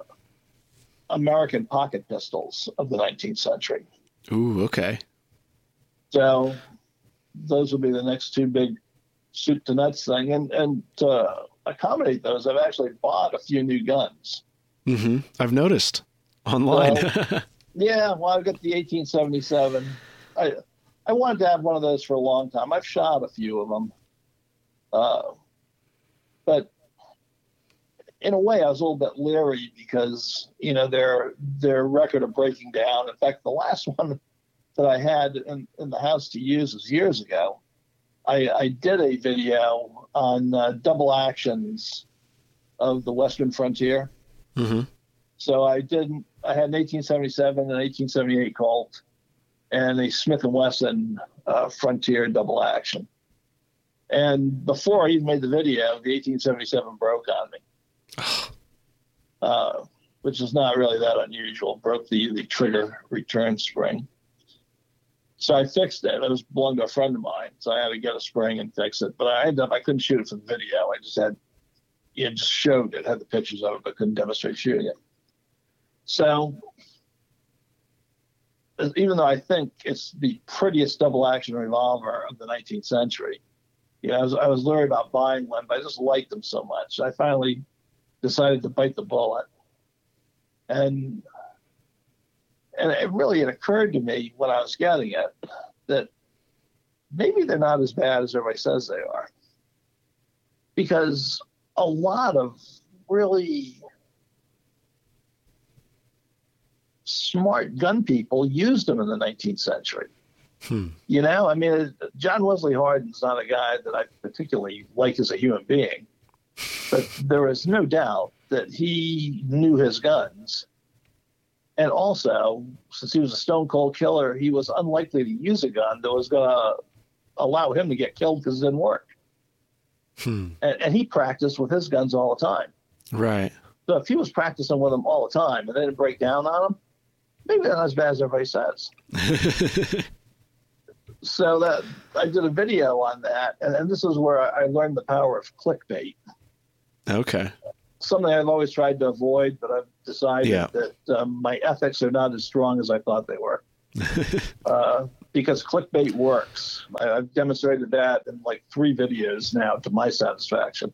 American pocket pistols of the 19th century. Ooh, okay. So those will be the next two big soup to nuts thing. And and to accommodate those, I've actually bought a few new guns. Mm-hmm. I've noticed online. Well, yeah, well, I've got the 1877. I I wanted to have one of those for a long time. I've shot a few of them, uh, but in a way, I was a little bit leery because you know their their record of breaking down. In fact, the last one that I had in, in the house to use was years ago. I, I did a video on uh, double actions of the Western frontier. Mm-hmm. So I did. I had an 1877 and 1878 Colt, and a Smith and Wesson uh, Frontier double action. And before I even made the video, the 1877 broke on me uh, which is not really that unusual. Broke the, the trigger return spring. So I fixed it. It was belonged to a friend of mine, so I had to get a spring and fix it. But I ended up I couldn't shoot it for video. I just had it just showed it, had the pictures of it, but couldn't demonstrate shooting it. So even though I think it's the prettiest double action revolver of the 19th century, you know, I was, I was leery about buying one, but I just liked them so much. I finally decided to bite the bullet. And and it really it occurred to me when I was getting it that maybe they're not as bad as everybody says they are. Because a lot of really smart gun people used them in the 19th century. Hmm. You know, I mean, John Wesley Hardin's not a guy that I particularly like as a human being, but there is no doubt that he knew his guns. And also, since he was a stone cold killer, he was unlikely to use a gun that was going to allow him to get killed because it didn't work. Hmm. And, and he practiced with his guns all the time. Right. So if he was practicing with them all the time and they didn't break down on him, maybe they're not as bad as everybody says. so that I did a video on that, and, and this is where I, I learned the power of clickbait. Okay. Something I've always tried to avoid, but I've decided Yeah. that um, my ethics are not as strong as I thought they were. uh, because clickbait works. I, I've demonstrated that in like three videos now to my satisfaction.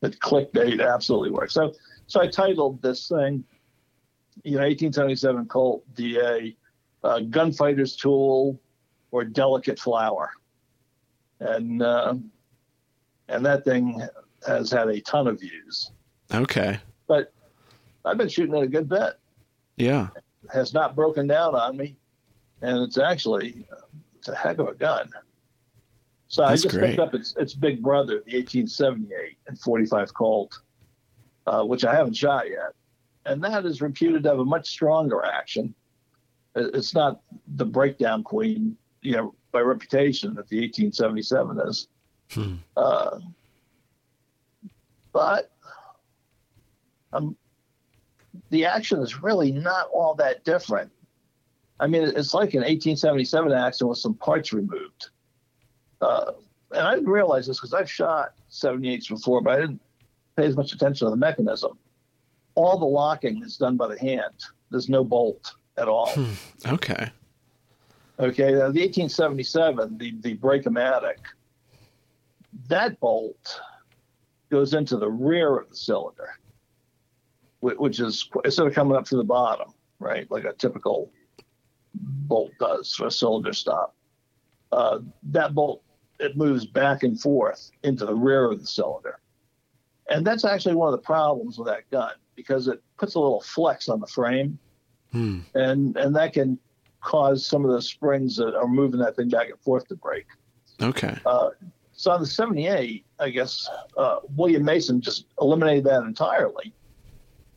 That clickbait absolutely works. So, so I titled this thing, you know, 1877 Colt DA, uh, gunfighter's tool or delicate flower, and uh, and that thing has had a ton of views. Okay. But I've been shooting it a good bit. Yeah. has not broken down on me, and it's actually it's a heck of a gun. So That's I just great. picked up its its big brother, the 1878 and 45 Colt, uh, which I haven't shot yet, and that is reputed to have a much stronger action. It's not the breakdown queen, you know, by reputation that the 1877 is. Hmm. Uh, but um, the action is really not all that different. I mean, it's like an 1877 action with some parts removed. Uh, and I didn't realize this because I've shot 78s before, but I didn't pay as much attention to the mechanism. All the locking is done by the hand. There's no bolt at all. Okay. Okay, now the 1877, the the Breakomatic, that bolt goes into the rear of the cylinder, which is instead of coming up to the bottom, right, like a typical bolt does for a cylinder stop. Uh, that bolt it moves back and forth into the rear of the cylinder, and that's actually one of the problems with that gun because it puts a little flex on the frame Hmm. and and that can cause some of the springs that are moving that thing back and forth to break. Okay. Uh, so on the 78, I guess uh, William Mason just eliminated that entirely,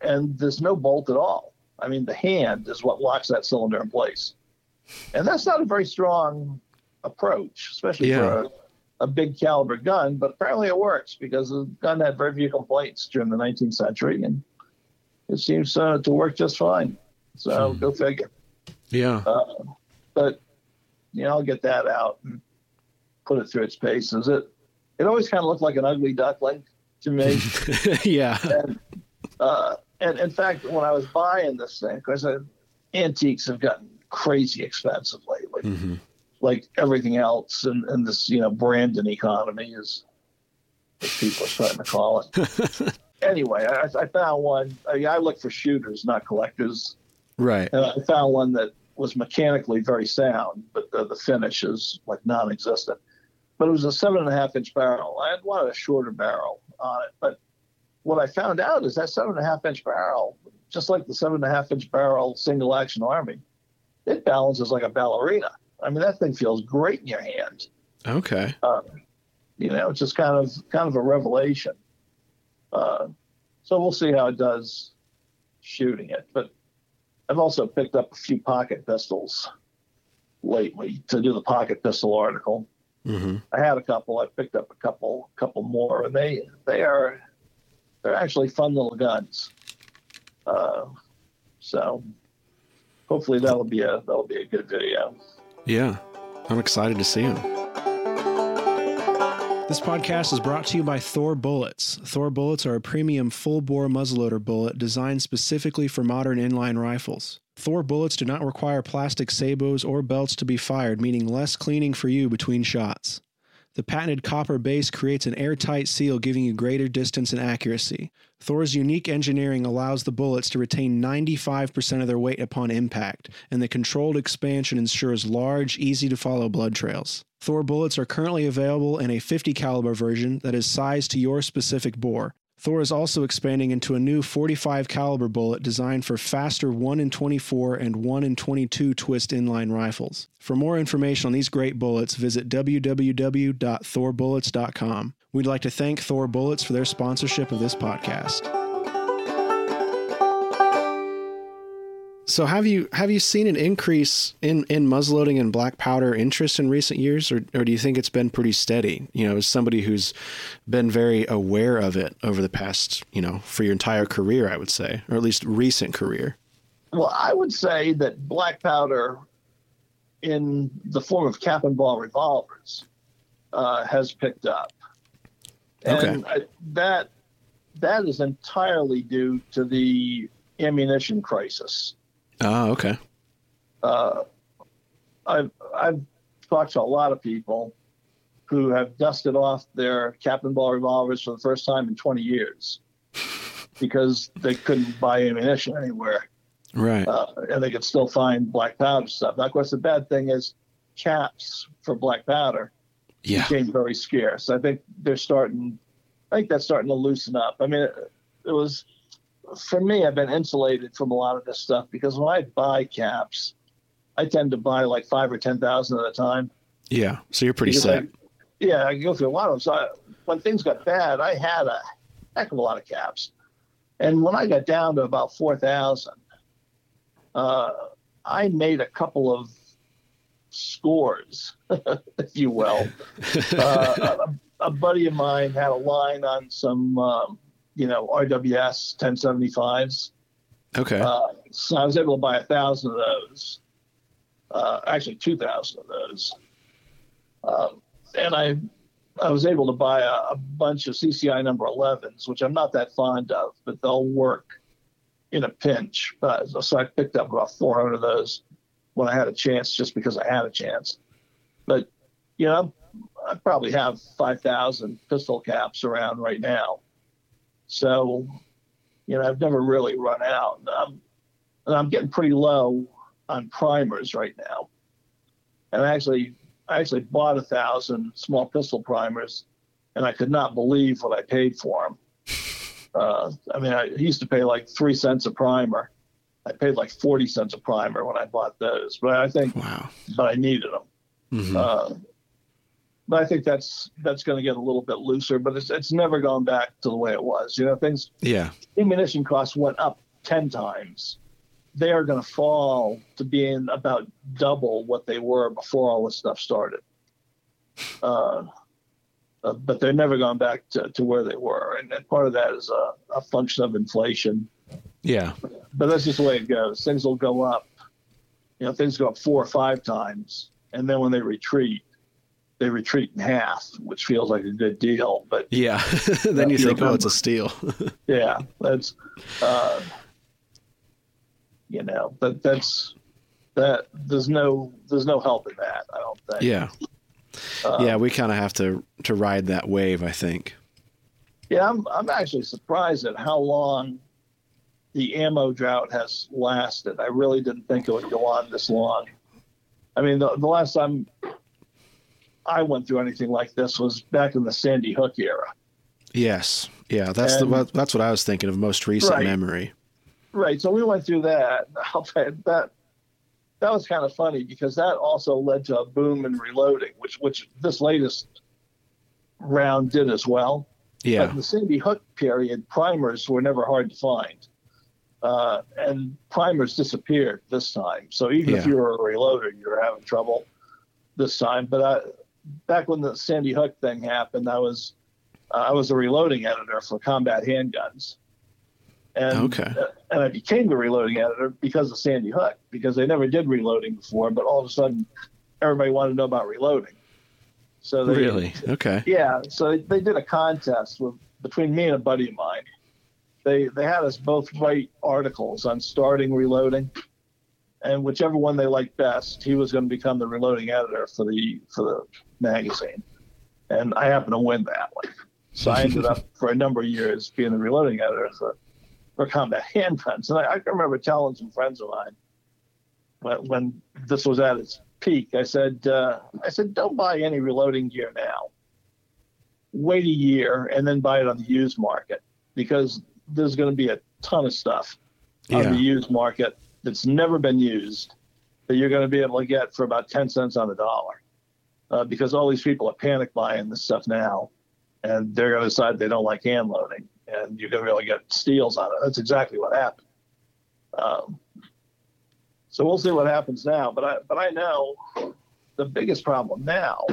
and there's no bolt at all. I mean, the hand is what locks that cylinder in place, and that's not a very strong approach, especially Yeah. for a, a big caliber gun. But apparently, it works because the gun had very few complaints during the 19th century, and it seems uh, to work just fine. So Hmm. go figure. Yeah. Uh, but you know, I'll get that out and put it through its paces. It it always kind of looked like an ugly duckling to me. yeah. and, uh, and in fact, when I was buying this thing, because antiques have gotten crazy expensive lately, hmm like everything else in, in this you know Brandon economy is what people are starting to call it. anyway, I, I found one. I, I look for shooters, not collectors. Right. And I found one that was mechanically very sound, but the, the finish is like non-existent. But it was a seven and a half inch barrel. I had wanted a shorter barrel on it, but what I found out is that seven and a half inch barrel, just like the seven and a half inch barrel single action army, it balances like a ballerina. I mean, that thing feels great in your hand. Okay. Uh, you know, it's just kind of kind of a revelation. Uh, so we'll see how it does shooting it. But I've also picked up a few pocket pistols lately to do the pocket pistol article. Hmm I had a couple. I picked up a couple, couple more, and they they are they're actually fun little guns. Uh, so hopefully that'll be a that'll be a good video. Yeah. I'm excited to see him. This podcast is brought to you by Thor Bullets. Thor Bullets are a premium full bore muzzleloader bullet designed specifically for modern inline rifles. Thor bullets do not require plastic sabots or belts to be fired, meaning less cleaning for you between shots. The patented copper base creates an airtight seal, giving you greater distance and accuracy. Thor's unique engineering allows the bullets to retain 95% of their weight upon impact, and the controlled expansion ensures large, easy to follow blood trails. Thor bullets are currently available in a 50 caliber version that is sized to your specific bore. Thor is also expanding into a new 45 caliber bullet designed for faster 1 in 24 and 1 in 22 twist inline rifles. For more information on these great bullets, visit www.thorbullets.com. We'd like to thank Thor Bullets for their sponsorship of this podcast. So have you have you seen an increase in in muzzleloading and black powder interest in recent years, or or do you think it's been pretty steady? You know, as somebody who's been very aware of it over the past, you know, for your entire career, I would say, or at least recent career. Well, I would say that black powder in the form of cap and ball revolvers uh, has picked up. And Okay. I, that that is entirely due to the ammunition crisis. Oh, okay. Uh, I've I've talked to a lot of people who have dusted off their cap and ball revolvers for the first time in 20 years because they couldn't buy ammunition anywhere, Right. uh, and they could still find black powder stuff. Now, of course, the bad thing is caps for black powder yeah. became very scarce. I think they're starting. I think that's starting to loosen up. I mean, it, it was for me. I've been insulated from a lot of this stuff because when I buy caps, I tend to buy like five or ten thousand at a time. Yeah. So you're pretty set. I- yeah, I go through a lot of them. So I, when things got bad, I had a heck of a lot of caps, and when I got down to about four thousand, uh, I made a couple of scores, if you will. uh, a, a buddy of mine had a line on some, um, you know, RWS 1075s. okay. Uh, so I was able to buy a thousand of those. Uh, actually, two thousand of those. Um, and I, I was able to buy a, a bunch of CCI number 11s, which I'm not that fond of, but they'll work in a pinch. Uh, so I picked up about 400 of those when I had a chance, just because I had a chance. But you know, I probably have 5,000 pistol caps around right now. So, you know, I've never really run out. Um, and I'm getting pretty low on primers right now. And I actually, I actually bought a thousand small pistol primers, and I could not believe what I paid for them. Uh, I mean, I used to pay like three cents a primer. I paid like forty cents a primer when I bought those, but I think, wow. but I needed them. hmm Uh, but I think that's that's going to get a little bit looser, but it's it's never gone back to the way it was. You know, things yeah. ammunition costs went up 10 times. They are going to fall to being about double what they were before all this stuff started. Uh, uh, but they're never gone back to, to where they were. And, and part of that is a, a function of inflation. Yeah. But that's just the way it goes. Things will go up. You know, things go up four or five times. And then when they retreat, they retreat in half, which feels like a good deal. But Yeah. then you think, oh, it's a steal. yeah that's uh you know but that's that there's no there's no help in that i don't think yeah. Uh, Yeah. We kind of have to to ride that wave. I think. yeah i'm i'm actually surprised at how long the ammo drought has lasted i really didn't think it would go on this long i mean the, the last time i went through anything like this was back in the sandy hook era Yes. Yeah. That's And- the that's what I was thinking of most recent Right. memory. Right. So we went through that. You, that that was kind of funny because that also led to a boom in reloading, which which this latest round did as well. But Yeah. in the Sandy Hook period, primers were never hard to find, uh, and primers disappeared this time. So even if you were a reloader, you were having trouble this time. But I, back when the Sandy Hook thing happened, I was uh, I was a reloading editor for combat handguns. And, Okay. and I became the reloading editor because of Sandy Hook, because they never did reloading before, but all of a sudden everybody wanted to know about reloading. So they, Really. Okay. yeah, so they, they did a contest with between me and a buddy of mine. They they had us both write articles on starting reloading, and whichever one they liked best, he was going to become the reloading editor for the for the magazine. And I happened to win that one, so I ended up for a number of years being the reloading editor for for combat handguns. And I, I can remember telling some friends of mine when, when this was at its peak, I said, uh, I said, don't buy any reloading gear now. Wait a year and then buy it on the used market because there's going to be a ton of stuff on Yeah. the used market that's never been used that you're going to be able to get for about 10 cents on the dollar. Uh, because all these people are panic buying this stuff now and they're going to decide they don't like hand loading and you're going to be able to get steals on it. That's exactly what happened. Um, so we'll see what happens now. But I, but I know the biggest problem now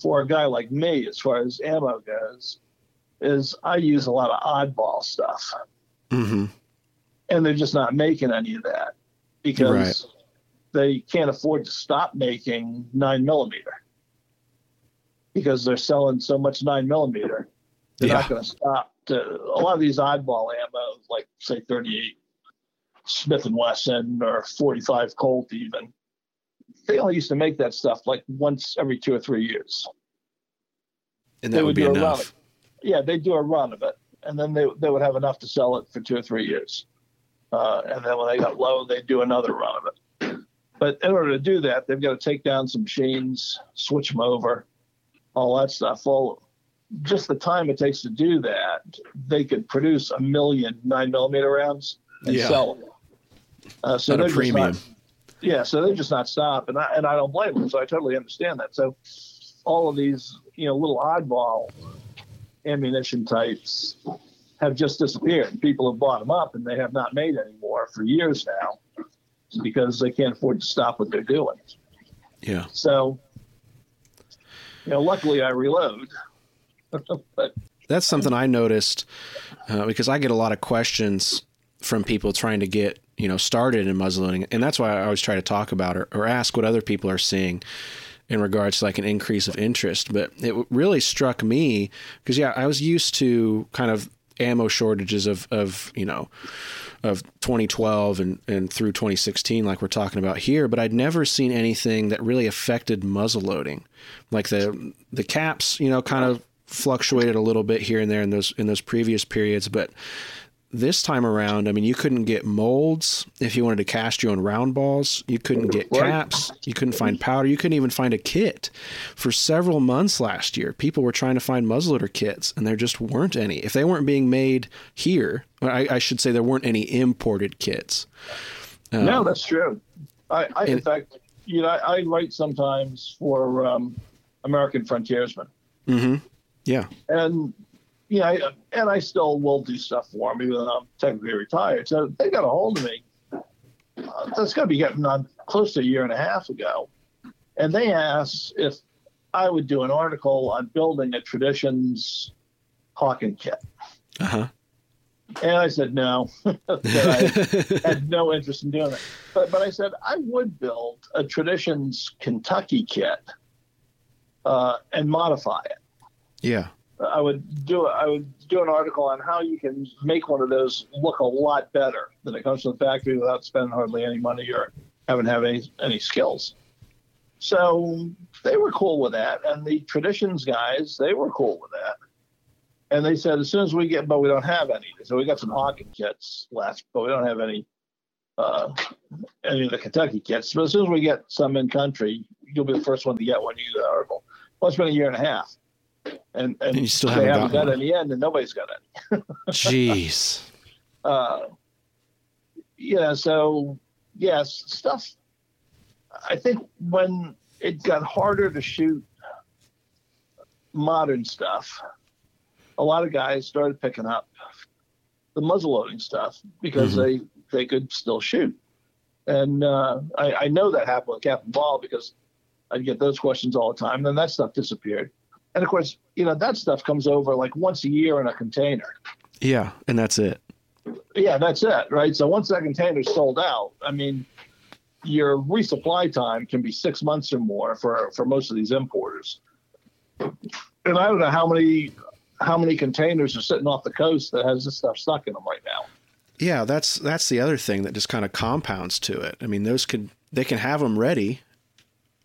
for a guy like me, as far as ammo goes, is I use a lot of oddball stuff. hmm and they're just not making any of that because right. they can't afford to stop making nine millimeter because they're selling so much nine millimeter. They're yeah. not going to stop. A lot of these oddball ammo, like say 38 Smith and Wesson or 45 Colt, even they only used to make that stuff like once every two or three years. And that they would, would be enough. Yeah, they do a run of it, and then they they would have enough to sell it for two or three years. Uh, and then when they got low, they'd do another run of it. But in order to do that, they've got to take down some machines, switch them over, all that stuff. Well, just the time it takes to do that, they could produce a million nine millimeter rounds and yeah. sell them. Uh, so At a premium. Not, yeah, so they're just not stop, and I, and I don't blame them. So I totally understand that. So all of these, you know, little oddball ammunition types have just disappeared. People have bought them up, and they have not made any more for years now because they can't afford to stop what they're doing. Yeah. So, you know, luckily I reload. but that's something I noticed uh, because I get a lot of questions from people trying to get you know started in muzzleloading, and that's why I always try to talk about or, or ask what other people are seeing in regards to like an increase of interest. But it really struck me because yeah, I was used to kind of ammo shortages of of you know of 2012 and, and through 2016 like we're talking about here but i'd never seen anything that really affected muzzle loading. Like the the caps you know kind of fluctuated a little bit here and there in those in those previous periods but this time around, I mean, you couldn't get molds if you wanted to cast your own round balls. You couldn't get caps. You couldn't find powder. You couldn't even find a kit. For several months last year, people were trying to find muzzleloader kits, and there just weren't any. If they weren't being made here, I, I should say there weren't any imported kits. Uh, no, that's true. I, I in fact, you know, I, I write sometimes for um, American Frontiersmen. Mm-hmm. Yeah. And you know, and I still will do stuff for them, even though I'm technically retired. So they got a hold of me. Uh, that's got to be getting on close to a year and a half ago. And they asked if I would do an article on building a traditions Hawken kit. Uh-huh. And I said no, I had no interest in doing it. But, but I said I would build a traditions Kentucky kit uh, and modify it. Yeah. I would do I would do an article on how you can make one of those look a lot better than it comes from the factory without spending hardly any money or having have any any skills. So they were cool with that, and the traditions guys they were cool with that. And they said as soon as we get, but we don't have any. So we got some Hawken kits left, but we don't have any uh, any of the Kentucky kits. But as soon as we get some in country, you'll be the first one to get one. You the article. Well, it's been a year and a half and and, and you still haven't, they haven't got, any end, and nobody's got any. Jeez. Uh, yeah. So yes, stuff. I think when it got harder to shoot modern stuff, a lot of guys started picking up the muzzleloading stuff because mm-hmm. they they could still shoot. And uh, I, I, know that happened with cap and ball because I'd get those questions all the time. And then that stuff disappeared. And of course, you know, that stuff comes over like once a year in a container. Yeah, and that's it. Yeah, that's it, right? So once that container's sold out, I mean, your resupply time can be six months or more for for most of these importers. And I don't know how many how many containers are sitting off the coast that has this stuff stuck in them right now. Yeah, that's that's the other thing that just kind of compounds to it. I mean, those could they can have them ready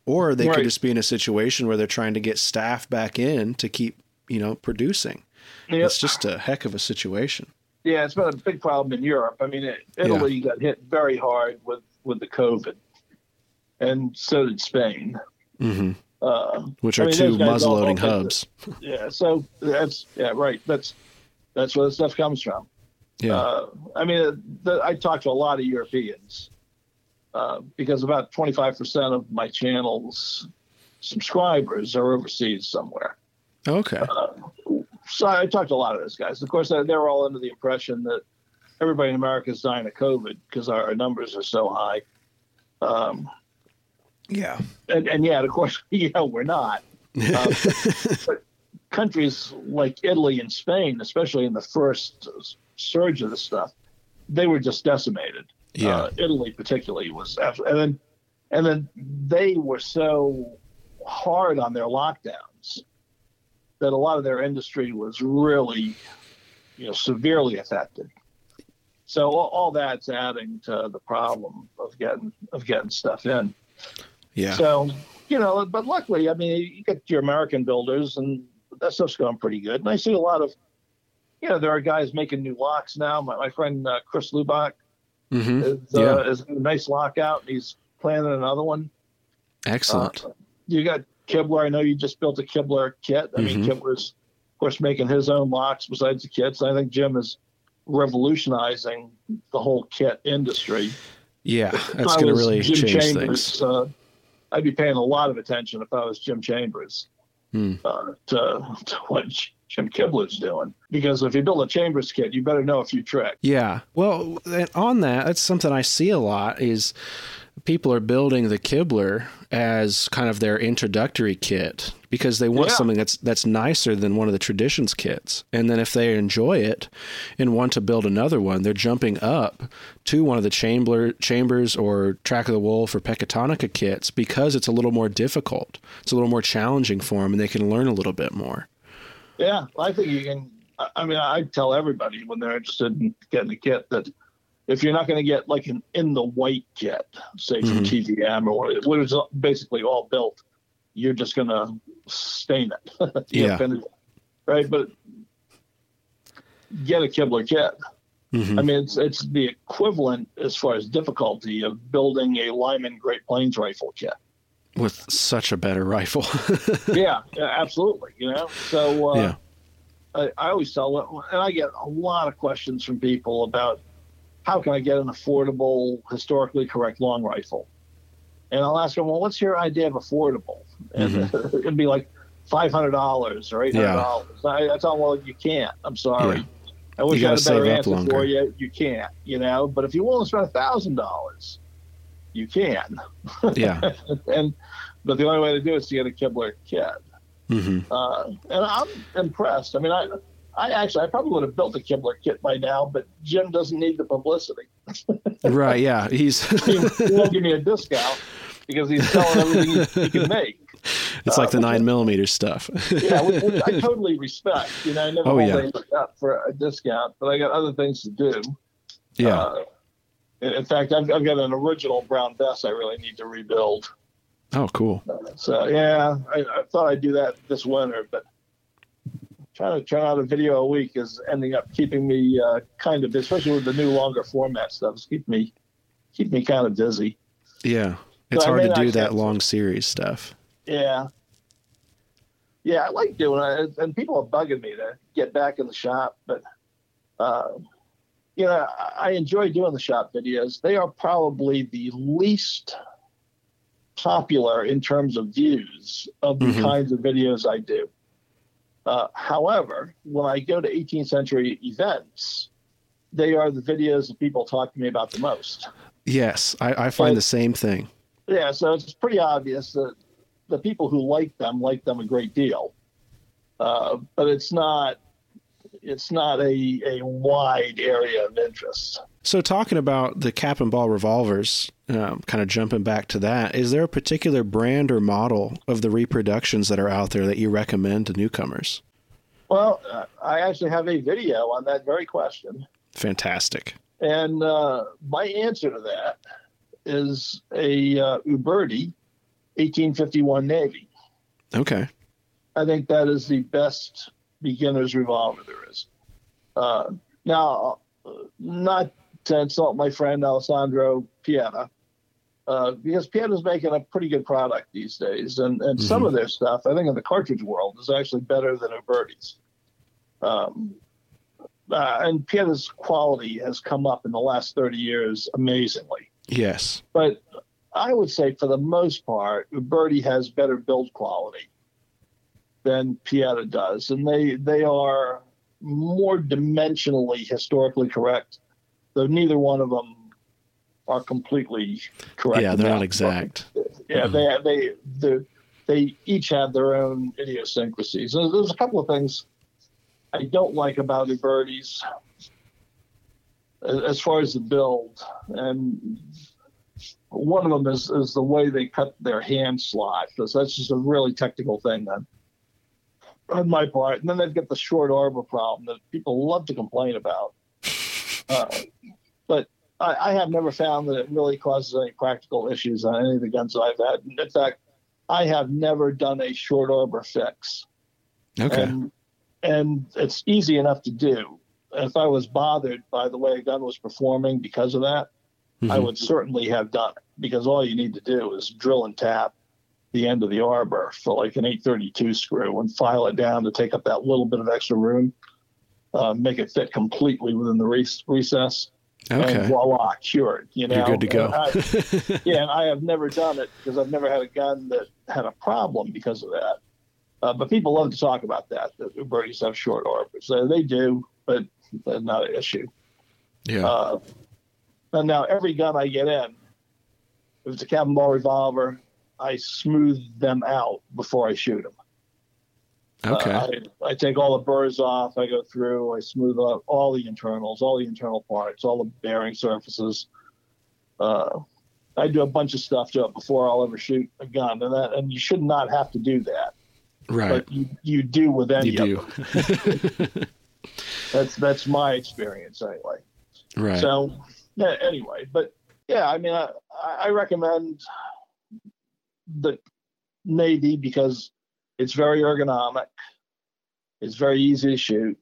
or they right. could just be in a situation where they're trying to get staff back in to keep you know producing yep. it's just a heck of a situation yeah it's been a big problem in europe i mean italy yeah. got hit very hard with with the covid and so did spain mm-hmm. uh, which are I mean, two muzzleloading hubs yeah so that's yeah right that's that's where the stuff comes from yeah uh, i mean the, i talked to a lot of europeans uh, because about 25% of my channel's subscribers are overseas somewhere. Okay. Uh, so I talked to a lot of those guys. Of course, they're all under the impression that everybody in America is dying of COVID because our numbers are so high. Um, yeah. And, and yeah, of course, yeah, we're not. Uh, but countries like Italy and Spain, especially in the first surge of the stuff, they were just decimated. Yeah. Uh, Italy particularly was, and then and then they were so hard on their lockdowns that a lot of their industry was really, you know, severely affected. So all, all that's adding to the problem of getting of getting stuff in. Yeah. So you know, but luckily, I mean, you get your American builders, and that stuff's going pretty good. And I see a lot of, you know, there are guys making new locks now. My, my friend uh, Chris Lubach hmm is, Yeah. uh, is a nice lockout. and He's planning another one. Excellent. Uh, you got Kibler. I know you just built a Kibler kit. I mean, Mhm. Kibler's, of course, making his own locks besides the kits. I think Jim is revolutionizing the whole kit industry. yeah. That's going to really Jim change Chambers, things. Uh, I'd be paying a lot of attention if I was Jim Chambers Hmm. uh, to, to what Jim Kibler's doing. Because if you build a Chambers kit, you better know a few tricks. Yeah. Well, on that, that's something I see a lot is people are building the Kibler as kind of their introductory kit because they want Yeah. something that's that's nicer than one of the traditions kits. And then if they enjoy it and want to build another one, they're jumping up to one of the chamber chambers or Track of the Wolf or Pecatonica kits because it's a little more difficult. It's a little more challenging for them and they can learn a little bit more. Yeah, I think you can. I- I mean, I tell everybody when they're interested in getting a kit that if you're not going to get like an in the white kit, say from Mhm. TVM or what, is basically all built, you're just going to stain it. Yeah. finish right? But get a Kibler kit. Mhm. I mean, it's it's the equivalent as far as difficulty of building a Lyman Great Plains rifle kit. With such a better rifle. yeah, yeah, absolutely. You know, so uh, Yeah. I, I always tell and I get a lot of questions from people about how can I get an affordable, historically correct long rifle, and I'll ask them, well, what's your idea of affordable? And it'd be like five hundred dollars or eight hundred dollars. I, I tell them, well, you can't. I'm sorry. Yeah. I wish I had a better answer longer. for you. You can't, you know. But if you want to spend a thousand dollars, you can. yeah. and but the only way to do it is to get a Kibler kit. hmm Uh, and I'm impressed. I mean, I, I actually, I probably would have built a Kibler kit by now, but Jim doesn't need the publicity. Right. Yeah. He's. He, won't give me a discount because he's selling everything he, can make. it's like the nine millimeter stuff. Yeah, which, which I totally respect. You know, I never Oh, yeah. up for a discount, but I got other things to do. yeah. Uh, in in fact, I've, I've got an original Brown Bess I really need to rebuild. oh, cool. So yeah, I, I thought I'd do that this winter, but trying to churn out a video a week is ending up keeping me uh, kind of, especially with the new longer format stuff, it's keep me keep me kind of dizzy. Yeah. It's I hard to do that long series stuff. Yeah, yeah, I like doing it, and people are bugging me to get back in the shop, but uh, you know, I- enjoy doing the shop videos. They are probably the least popular in terms of views of the Mhm. kinds of videos I do. Uh, however, when I go to 18th century events, they are the videos that people talk to me about the most. Yes. I, I find Well- the same thing. Yeah, so it's pretty obvious that the people who like them like them a great deal, uh, but it's not it's not a, a wide area of interest. So, talking about the cap and ball revolvers, um, kind of jumping back to that, is there a particular brand or model of the reproductions that are out there that you recommend to newcomers? Well, uh, I actually have a video on that very question, Fantastic. and uh, my answer to that is a uh, Uberti 1851 Navy. Okay. I think that is the best beginner's revolver there is. Uh, now, uh, not to insult my friend Alessandro Pietta, uh, because Pietta's making a pretty good product these days, and, and some Mhm. of their stuff, I think, in the cartridge world, is actually better than Uberti's. Um, uh, and Pietta's quality has come up in the last 30 years amazingly. Yes. But I would say for the most part, Uberti has better build quality than Pietta does, and they they are more dimensionally historically correct, though neither one of them are completely correct. yeah, they're not exact. Yeah, Mhm. they they they they each have their own idiosyncrasies. And there's a couple of things I don't like about Uberti's. as far as the build, and one of them is, is the way they cut their hand slot, because that's just a really technical thing then on my part. And then they've got the short arbor problem that people love to complain about. Uh, but I, I, have never found that it really causes any practical issues on any of the guns I've had. In fact, I have never done a short arbor fix. Okay. And, and it's easy enough to do. If I was bothered by the way a gun was performing because of that, mm-hmm. I would certainly have done it because all you need to do is drill and tap the end of the arbor for like an 832 screw and file it down to take up that little bit of extra room, uh, make it fit completely within the recess. Okay. And voila, cured. You know, you're good to go. I, yeah, and I have never done it because I've never had a gun that had a problem because of that. Uh, but people love to talk about that. That Ubertis have short arbors. So they do, but not an issue. Yeah. Uh, and now every gun I get in, if it's a cap and ball revolver, I smooth them out before I shoot them. Okay. Uh, I, I, take all the burrs off. I go through. I smooth out all the internals, all the internal parts, all the bearing surfaces. Uh, I do a bunch of stuff to it before I'll ever shoot a gun, and that and you should not have to do that. Right. But you, you do with any you do. that's that's my experience anyway. Right. So yeah. Anyway, but yeah, I mean, I, I recommend the Navy because it's very ergonomic. It's very easy to shoot.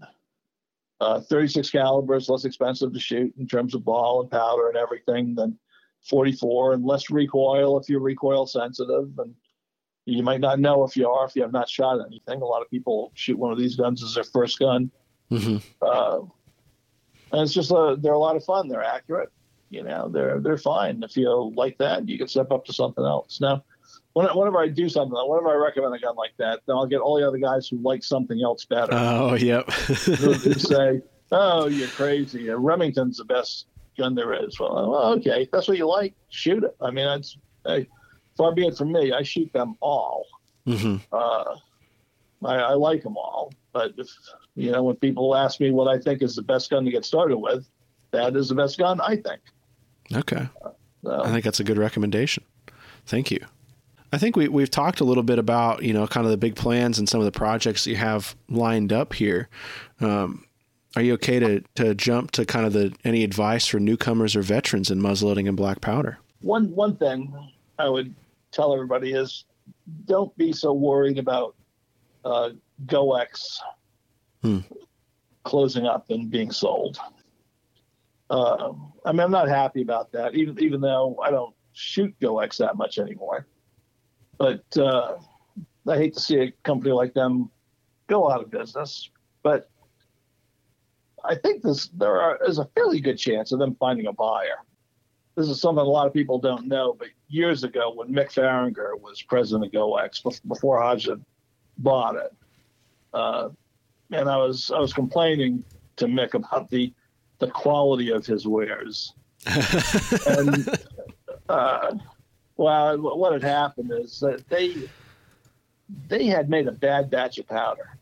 Uh, 36 caliber is less expensive to shoot in terms of ball and powder and everything than 44, and less recoil if you're recoil sensitive. And you might not know if you are if you have not shot anything. A lot of people shoot one of these guns as their first gun. Mm-hmm. Uh, and it's just a, they're a lot of fun. They're accurate. You know, they're they're fine. If you like that, you can step up to something else. Now, whenever I do something, whenever I recommend a gun like that, then I'll get all the other guys who like something else better. Oh, yep. say, "Oh, you're crazy. Remington's the best gun there is." Well, well, okay, if that's what you like. Shoot it. I mean, that's hey, far be it from me. I shoot them all. Mm-hmm. Uh, I, I like them all, but if you know when people ask me what I think is the best gun to get started with, that is the best gun I think. Okay. Uh, so. I think that's a good recommendation. Thank you. I think we, we've talked a little bit about, you know, kind of the big plans and some of the projects you have lined up here. Um, are you okay to, to jump to kind of the any advice for newcomers or veterans in muzzleloading and black powder? One one thing I would tell everybody is don't be so worried about uh, GoEx hmm. closing up and being sold. Uh, I mean, I'm not happy about that, even even though I don't shoot GoEx that much anymore. But uh, I hate to see a company like them go out of business. But I think this there are, is a fairly good chance of them finding a buyer. This is something a lot of people don't know, but years ago when Mick Fahringer was president of GoEx, before Hodgdon bought it, uh, and I was I was complaining to Mick about the the quality of his wares, and uh, well, what had happened is that they they had made a bad batch of powder.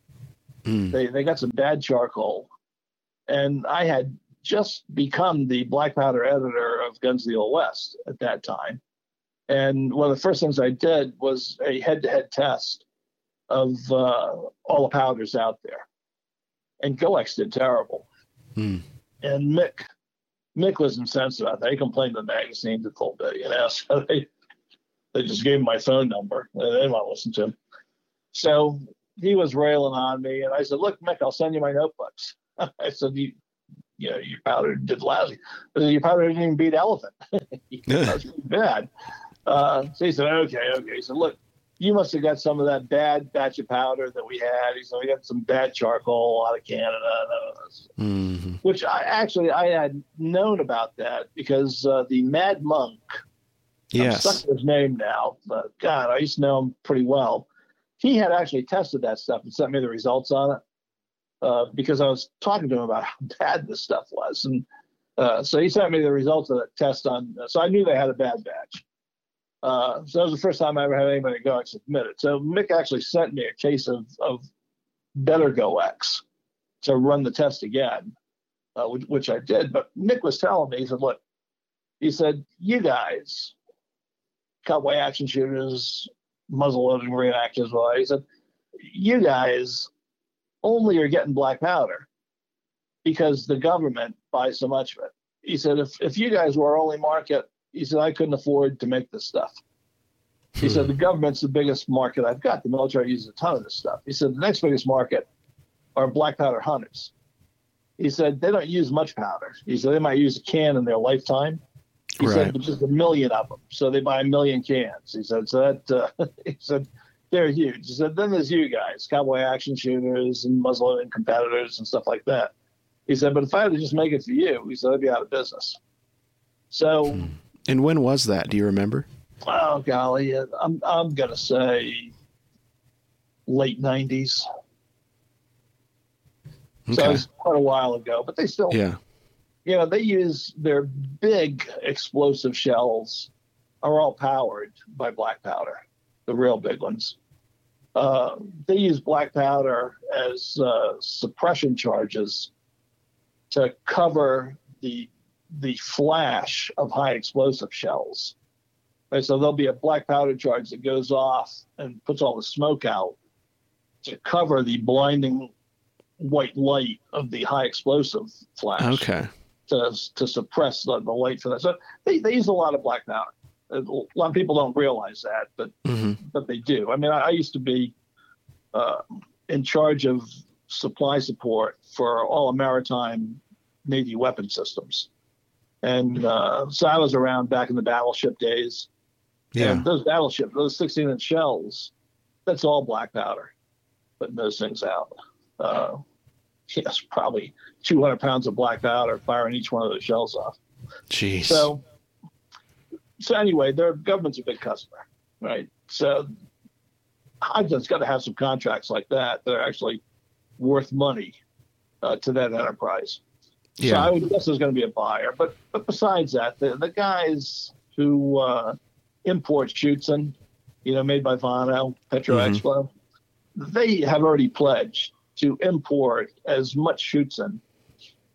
Mm. They they got some bad charcoal, and I had just become the black powder editor of Guns of the Old West at that time. And one of the first things I did was a head-to-head test of uh, all the powders out there, and GoEx did terrible. Mm. And Mick Mick was incensed about that. He complained to the magazine a little bit, you know. So they they just gave him my phone number. They didn't want to listen to him. So he was railing on me, and I said, "Look, Mick, I'll send you my notebooks." I said, "You, you know, your powder did lousy. Your powder didn't even beat elephant. That's bad." Uh, so he said, "Okay, okay." He said, "Look, you must have got some of that bad batch of powder that we had. He said we got some bad charcoal out of Canada, mm-hmm. which I actually I had known about that because uh, the Mad Monk Yes. I'm stuck with his name now, but God, I used to know him pretty well. He had actually tested that stuff and sent me the results on it uh, because I was talking to him about how bad this stuff was. And uh, so he sent me the results of that test on, so I knew they had a bad batch. Uh, so that was the first time I ever had anybody go and admit it. So Mick actually sent me a case of, of better GoEx to run the test again uh, which, which I did. But Nick was telling me, he said, look, he said, you guys, cowboy action shooters, muzzle loading reenactors, well, he said, you guys only are getting black powder because the government buys so much of it. He said, if, if you guys were our only market, he said, I couldn't afford to make this stuff. He said, hmm. the government's the biggest market I've got. The military uses a ton of this stuff. He said, the next biggest market are black powder hunters. He said, they don't use much powder. He said, they might use a can in their lifetime. He Right. said, but just a million of them. So they buy a million cans. He said, so that, uh, he said, they're huge. He said, then there's you guys, cowboy action shooters and muzzleloading competitors and stuff like that. He said, but if I had to just make it for you, he said, I'd be out of business. So, And when was that? Do you remember? oh golly, I'm I'm gonna say late '90s. Okay. So Okay. it's quite a while ago, but they still, Yeah. You know, they use their big explosive shells are all powered by black powder, the real big ones. Uh, they use black powder as uh, suppression charges to cover the the flash of high explosive shells. Right, so there'll be a black powder charge that goes off and puts all the smoke out to cover the blinding white light of the high explosive flash Okay. To, to suppress the, the light for that. So they, they use a lot of black powder. A lot of people don't realize that, but hmm but they do. I mean, I, I used to be uh, in charge of supply support for all maritime Navy weapon systems, and uh, so I was around back in the battleship days. Yeah. And those battleships, those 16 inch shells, that's all black powder, putting those things out. Uh, yes, probably 200 pounds of black powder firing each one of those shells off. Jeez. So, so anyway, their government's a big customer, right? So, just got to have some contracts like that that are actually worth money uh, to that enterprise. Yeah. So. I would guess there's going to be a buyer. But but besides that, the the guys who uh, import Schuetzen, you know, made by Wano, Petro Mhm. Explo, they have already pledged to import as much Schuetzen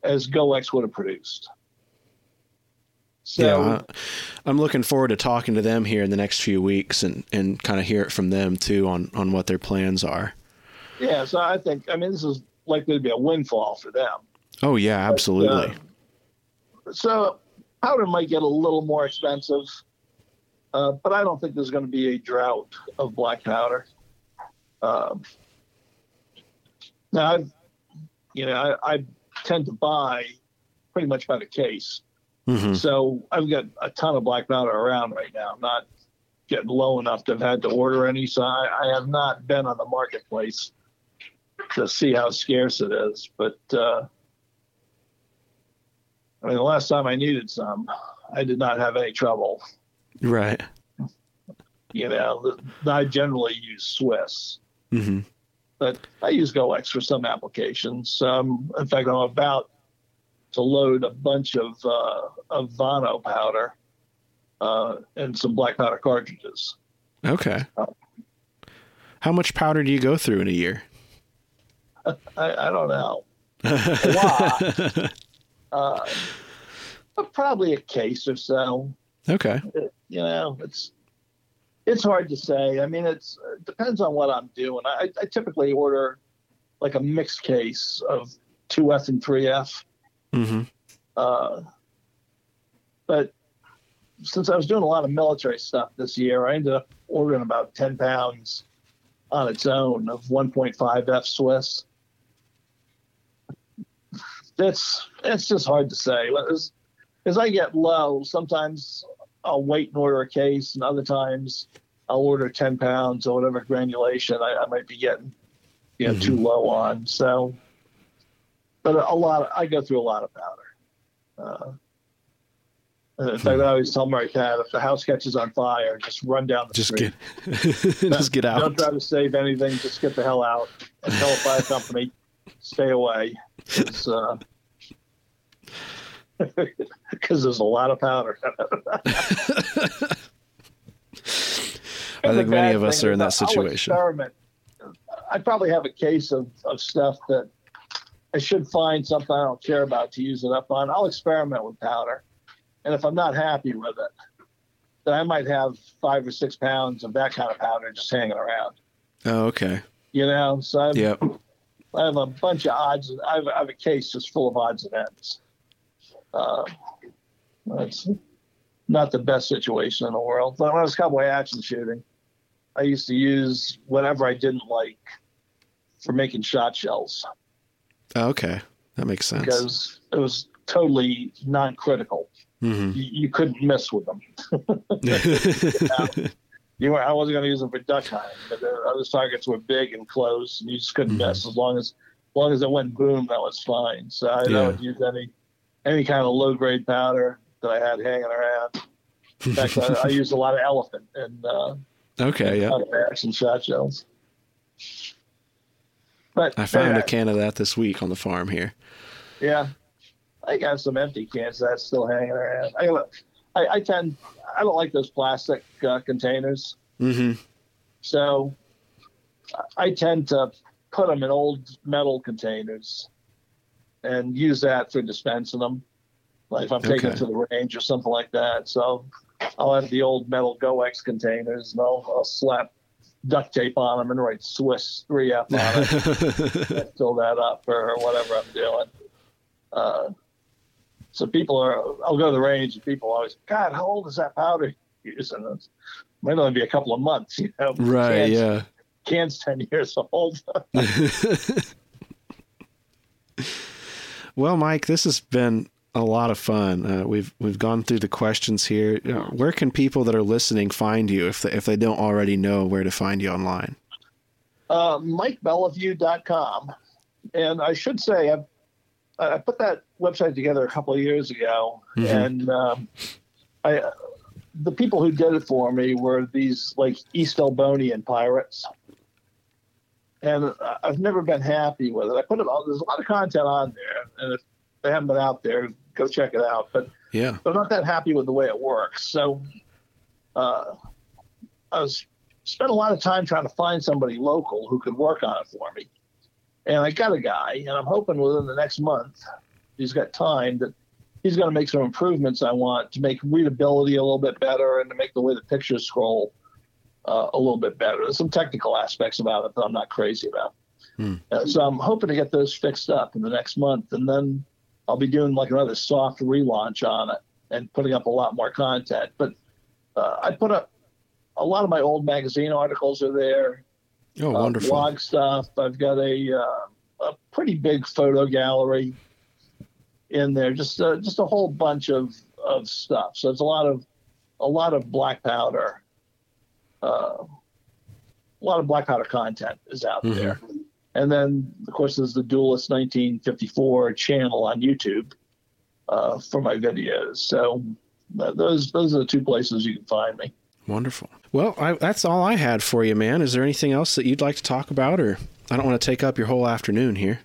as GoEx would have produced. So yeah, I'm looking forward to talking to them here in the next few weeks and, and kind of hear it from them too on, on what their plans are. yeah, so I think I mean this is likely to be a windfall for them. Oh yeah, absolutely. Uh, so powder might get a little more expensive, uh, but I don't think there's going to be a drought of black powder. Um, now, I've, you know, I, I tend to buy pretty much by the case, hmm so I've got a ton of black powder around right now. I'm not getting low enough to have had to order any, so I, I have not been on the marketplace to see how scarce it is. But uh, I mean, the last time I needed some, I did not have any trouble. Right. You know, I generally use Swiss, hmm but I use GoEx for some applications. Um, in fact, I'm about to load a bunch of uh, of Wano powder uh, and some black powder cartridges. Okay. Oh. How much powder do you go through in a year? I, I don't know, lot. uh, probably a case or so. okay. you know, it's it's hard to say. I mean, it's it depends on what I'm doing. I, I typically order like a mixed case of two F and three F. hmm Uh, but since I was doing a lot of military stuff this year, I ended up ordering about 10 pounds on its own of 1.5 F Swiss. That's it's just hard to say. As, as I get low, sometimes I'll wait and order a case, and other times I'll order 10 pounds or whatever granulation I, I might be getting, you know, too low on. So, but a lot, I go through a lot of powder. Uh, in fact, I always tell my Pat, if the house catches on fire, just run down the Just street. get just get out. Don't try to save anything. Just get the hell out and tell a fire company, stay away. Because uh, 'cause there's a lot of powder. I think many of us are in that situation. I probably have a case of, of stuff that I should find something I don't care about to use it up on. I'll experiment with powder, and if I'm not happy with it, then I might have five or six pounds of that kind of powder just hanging around. Oh, okay. You know, so I've, Yep. I have a bunch of odds. I have, I have a case just full of odds and ends. Uh, that's not the best situation in the world. But when I was cowboy action shooting, I used to use whatever I didn't like for making shot shells Oh, okay. That makes sense. because it was totally non-critical. hmm You, you couldn't mess with them. You were, I wasn't going to use them for duck hunting, but the other targets were big and close, and you just couldn't Mhm. miss as long as, as long as it went boom. That was fine. So I, Yeah. I would use any any kind of low grade powder that I had hanging around. In fact, I, I used a lot of elephant and uh, okay. Yeah. action shot shells. But I found yeah, a can of that this week on the farm here. Yeah, I got some empty cans that's still hanging around. I, I, I tend I don't like those plastic uh, containers. hmm So I tend to put them in old metal containers and use that for dispensing them. Like if I'm taking Okay. it to the range or something like that. So I'll have the old metal GoEx containers and I'll, I'll slap duct tape on them and write Swiss 3F on it and fill that up or whatever I'm doing. Uh, so people are, I'll go to the range and people always, God, how old is that powder you're using? It's, might only be a couple of months, you know. right. Cans- Yeah. Can's 10 years old. well, Mike, this has been a lot of fun. Uh, we've we've gone through the questions here. You know, where can people that are listening find you if they, if they don't already know where to find you online? uh, MikeBeliveau.com. And I should say, I, I put that website together a couple of years ago, Mhm. and um, I, the people who did it for me were these like East Elbonian pirates. And I've never been happy with it. I put it on, there's a lot of content on there, and if they haven't been out there, go check it out. But Yeah. but I'm not that happy with the way it works. So uh, I was spent a lot of time trying to find somebody local who could work on it for me. And I got a guy, and I'm hoping within the next month, he's got time that he's going to make some improvements I want to make readability a little bit better and to make the way the pictures scroll uh, a little bit better. There's some technical aspects about it that I'm not crazy about. Hmm. Uh, so I'm hoping to get those fixed up in the next month, and then I'll be doing like another soft relaunch on it and putting up a lot more content. But uh, I put up a lot of my old magazine articles are there. Oh, uh, wonderful. blog stuff. I've got a uh, a pretty big photo gallery in there. Just uh, just a whole bunch of of stuff. So it's a lot of a lot of black powder. Uh, a lot of black powder content is out Mhm. there. And then, of course, there's the Duelist 1954 channel on YouTube uh, for my videos. So those those are the two places you can find me. Wonderful. Well, I, that's all I had for you, man. Is there anything else that you'd like to talk about, or I don't want to take up your whole afternoon here?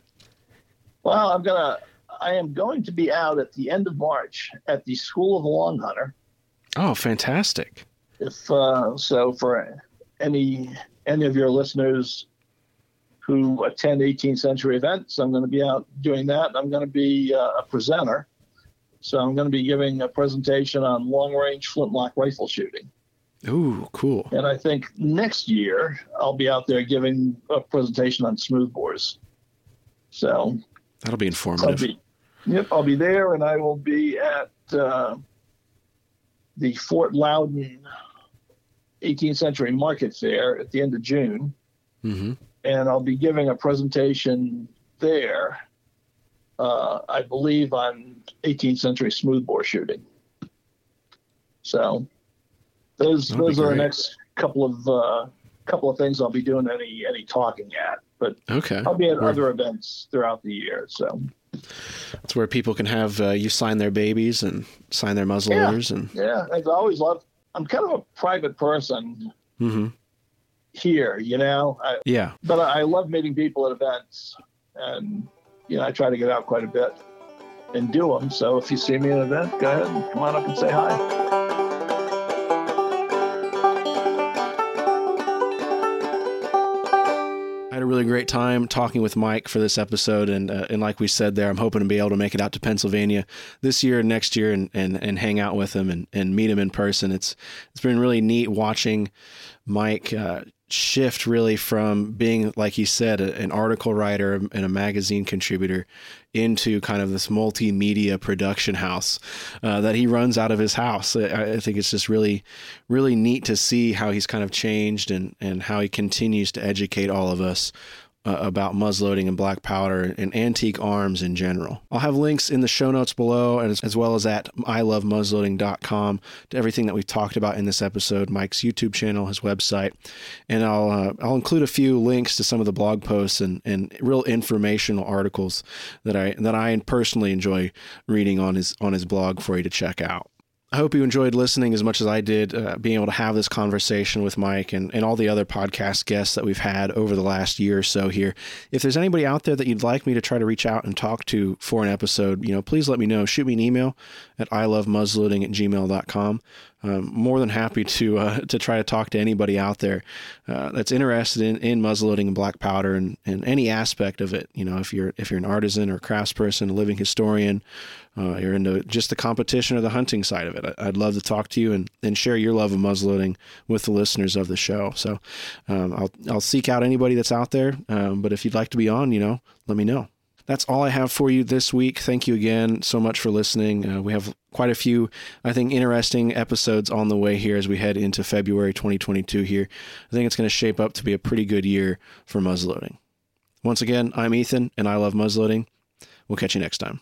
Well, I'm gonna. I am going to be out at the end of March at the School of the Long Hunter. Oh, fantastic. If uh, so, for any any of your listeners who attend 18th century events, I'm going to be out doing that. I'm going to be uh, a presenter, so I'm going to be giving a presentation on long range flintlock rifle shooting. Ooh, cool. And I think next year I'll be out there giving a presentation on smoothbores. So That'll be I'll informative. be, yep, I'll be there, and I will be at uh, the Fort Loudoun 18th Century Market Fair at the end of June, hmm and I'll be giving a presentation there. Uh, I believe on 18th century smoothbore shooting. So those That'll those are the next couple of uh, couple of things I'll be doing any any talking at, but Okay. I'll be at other events throughout the year. So. That's where people can have uh, you sign their babies and sign their muzzle Yeah. loaders and. Yeah, I've always loved. I'm kind of a private person hmm here, you know, I, Yeah. but I love meeting people at events, and you know, I try to get out quite a bit and do them. So if you see me at an event, go ahead and come on up and say hi. Really great time talking with Mike for this episode, and uh, and like we said there, I'm hoping to be able to make it out to Pennsylvania this year and next year, and and, and hang out with him and, and meet him in person. It's it's been really neat watching Mike uh, shift really from being, like he said, an article writer and a magazine contributor into kind of this multimedia production house uh, that he runs out of his house. I, I, think it's just really, really neat to see how he's kind of changed and, and how he continues to educate all of us uh, about muzzleloading and black powder and antique arms in general. I'll have links in the show notes below as, as well as at ilovemuzzleloading.com to everything that we've talked about in this episode, Mike's YouTube channel, his website, and I'll uh, I'll include a few links to some of the blog posts and, and real informational articles that I that I personally enjoy reading on his on his blog for you to check out. I hope you enjoyed listening as much as I did, uh, being able to have this conversation with Mike and, and all the other podcast guests that we've had over the last year or so here. If there's anybody out there that you'd like me to try to reach out and talk to for an episode, you know, please let me know. Shoot me an email at ilovemuzzleloading at gmail.com. I'm more than happy to uh, to try to talk to anybody out there uh, that's interested in, in muzzleloading and black powder and, and any aspect of it. You know, if you're if you're an artisan or craftsperson, a living historian, uh, you're into just the competition or the hunting side of it. I'd love to talk to you and, and share your love of muzzleloading with the listeners of the show. So um, I'll I'll seek out anybody that's out there. Um, but if you'd like to be on, you know, let me know that's all I have for you this week. Thank you again so much for listening. Uh, we have quite a few, I think, interesting episodes on the way here as we head into February 2022 here. I think it's going to shape up to be a pretty good year for muzzleloading. Once again, I'm Ethan, and I love muzzleloading. We'll catch you next time.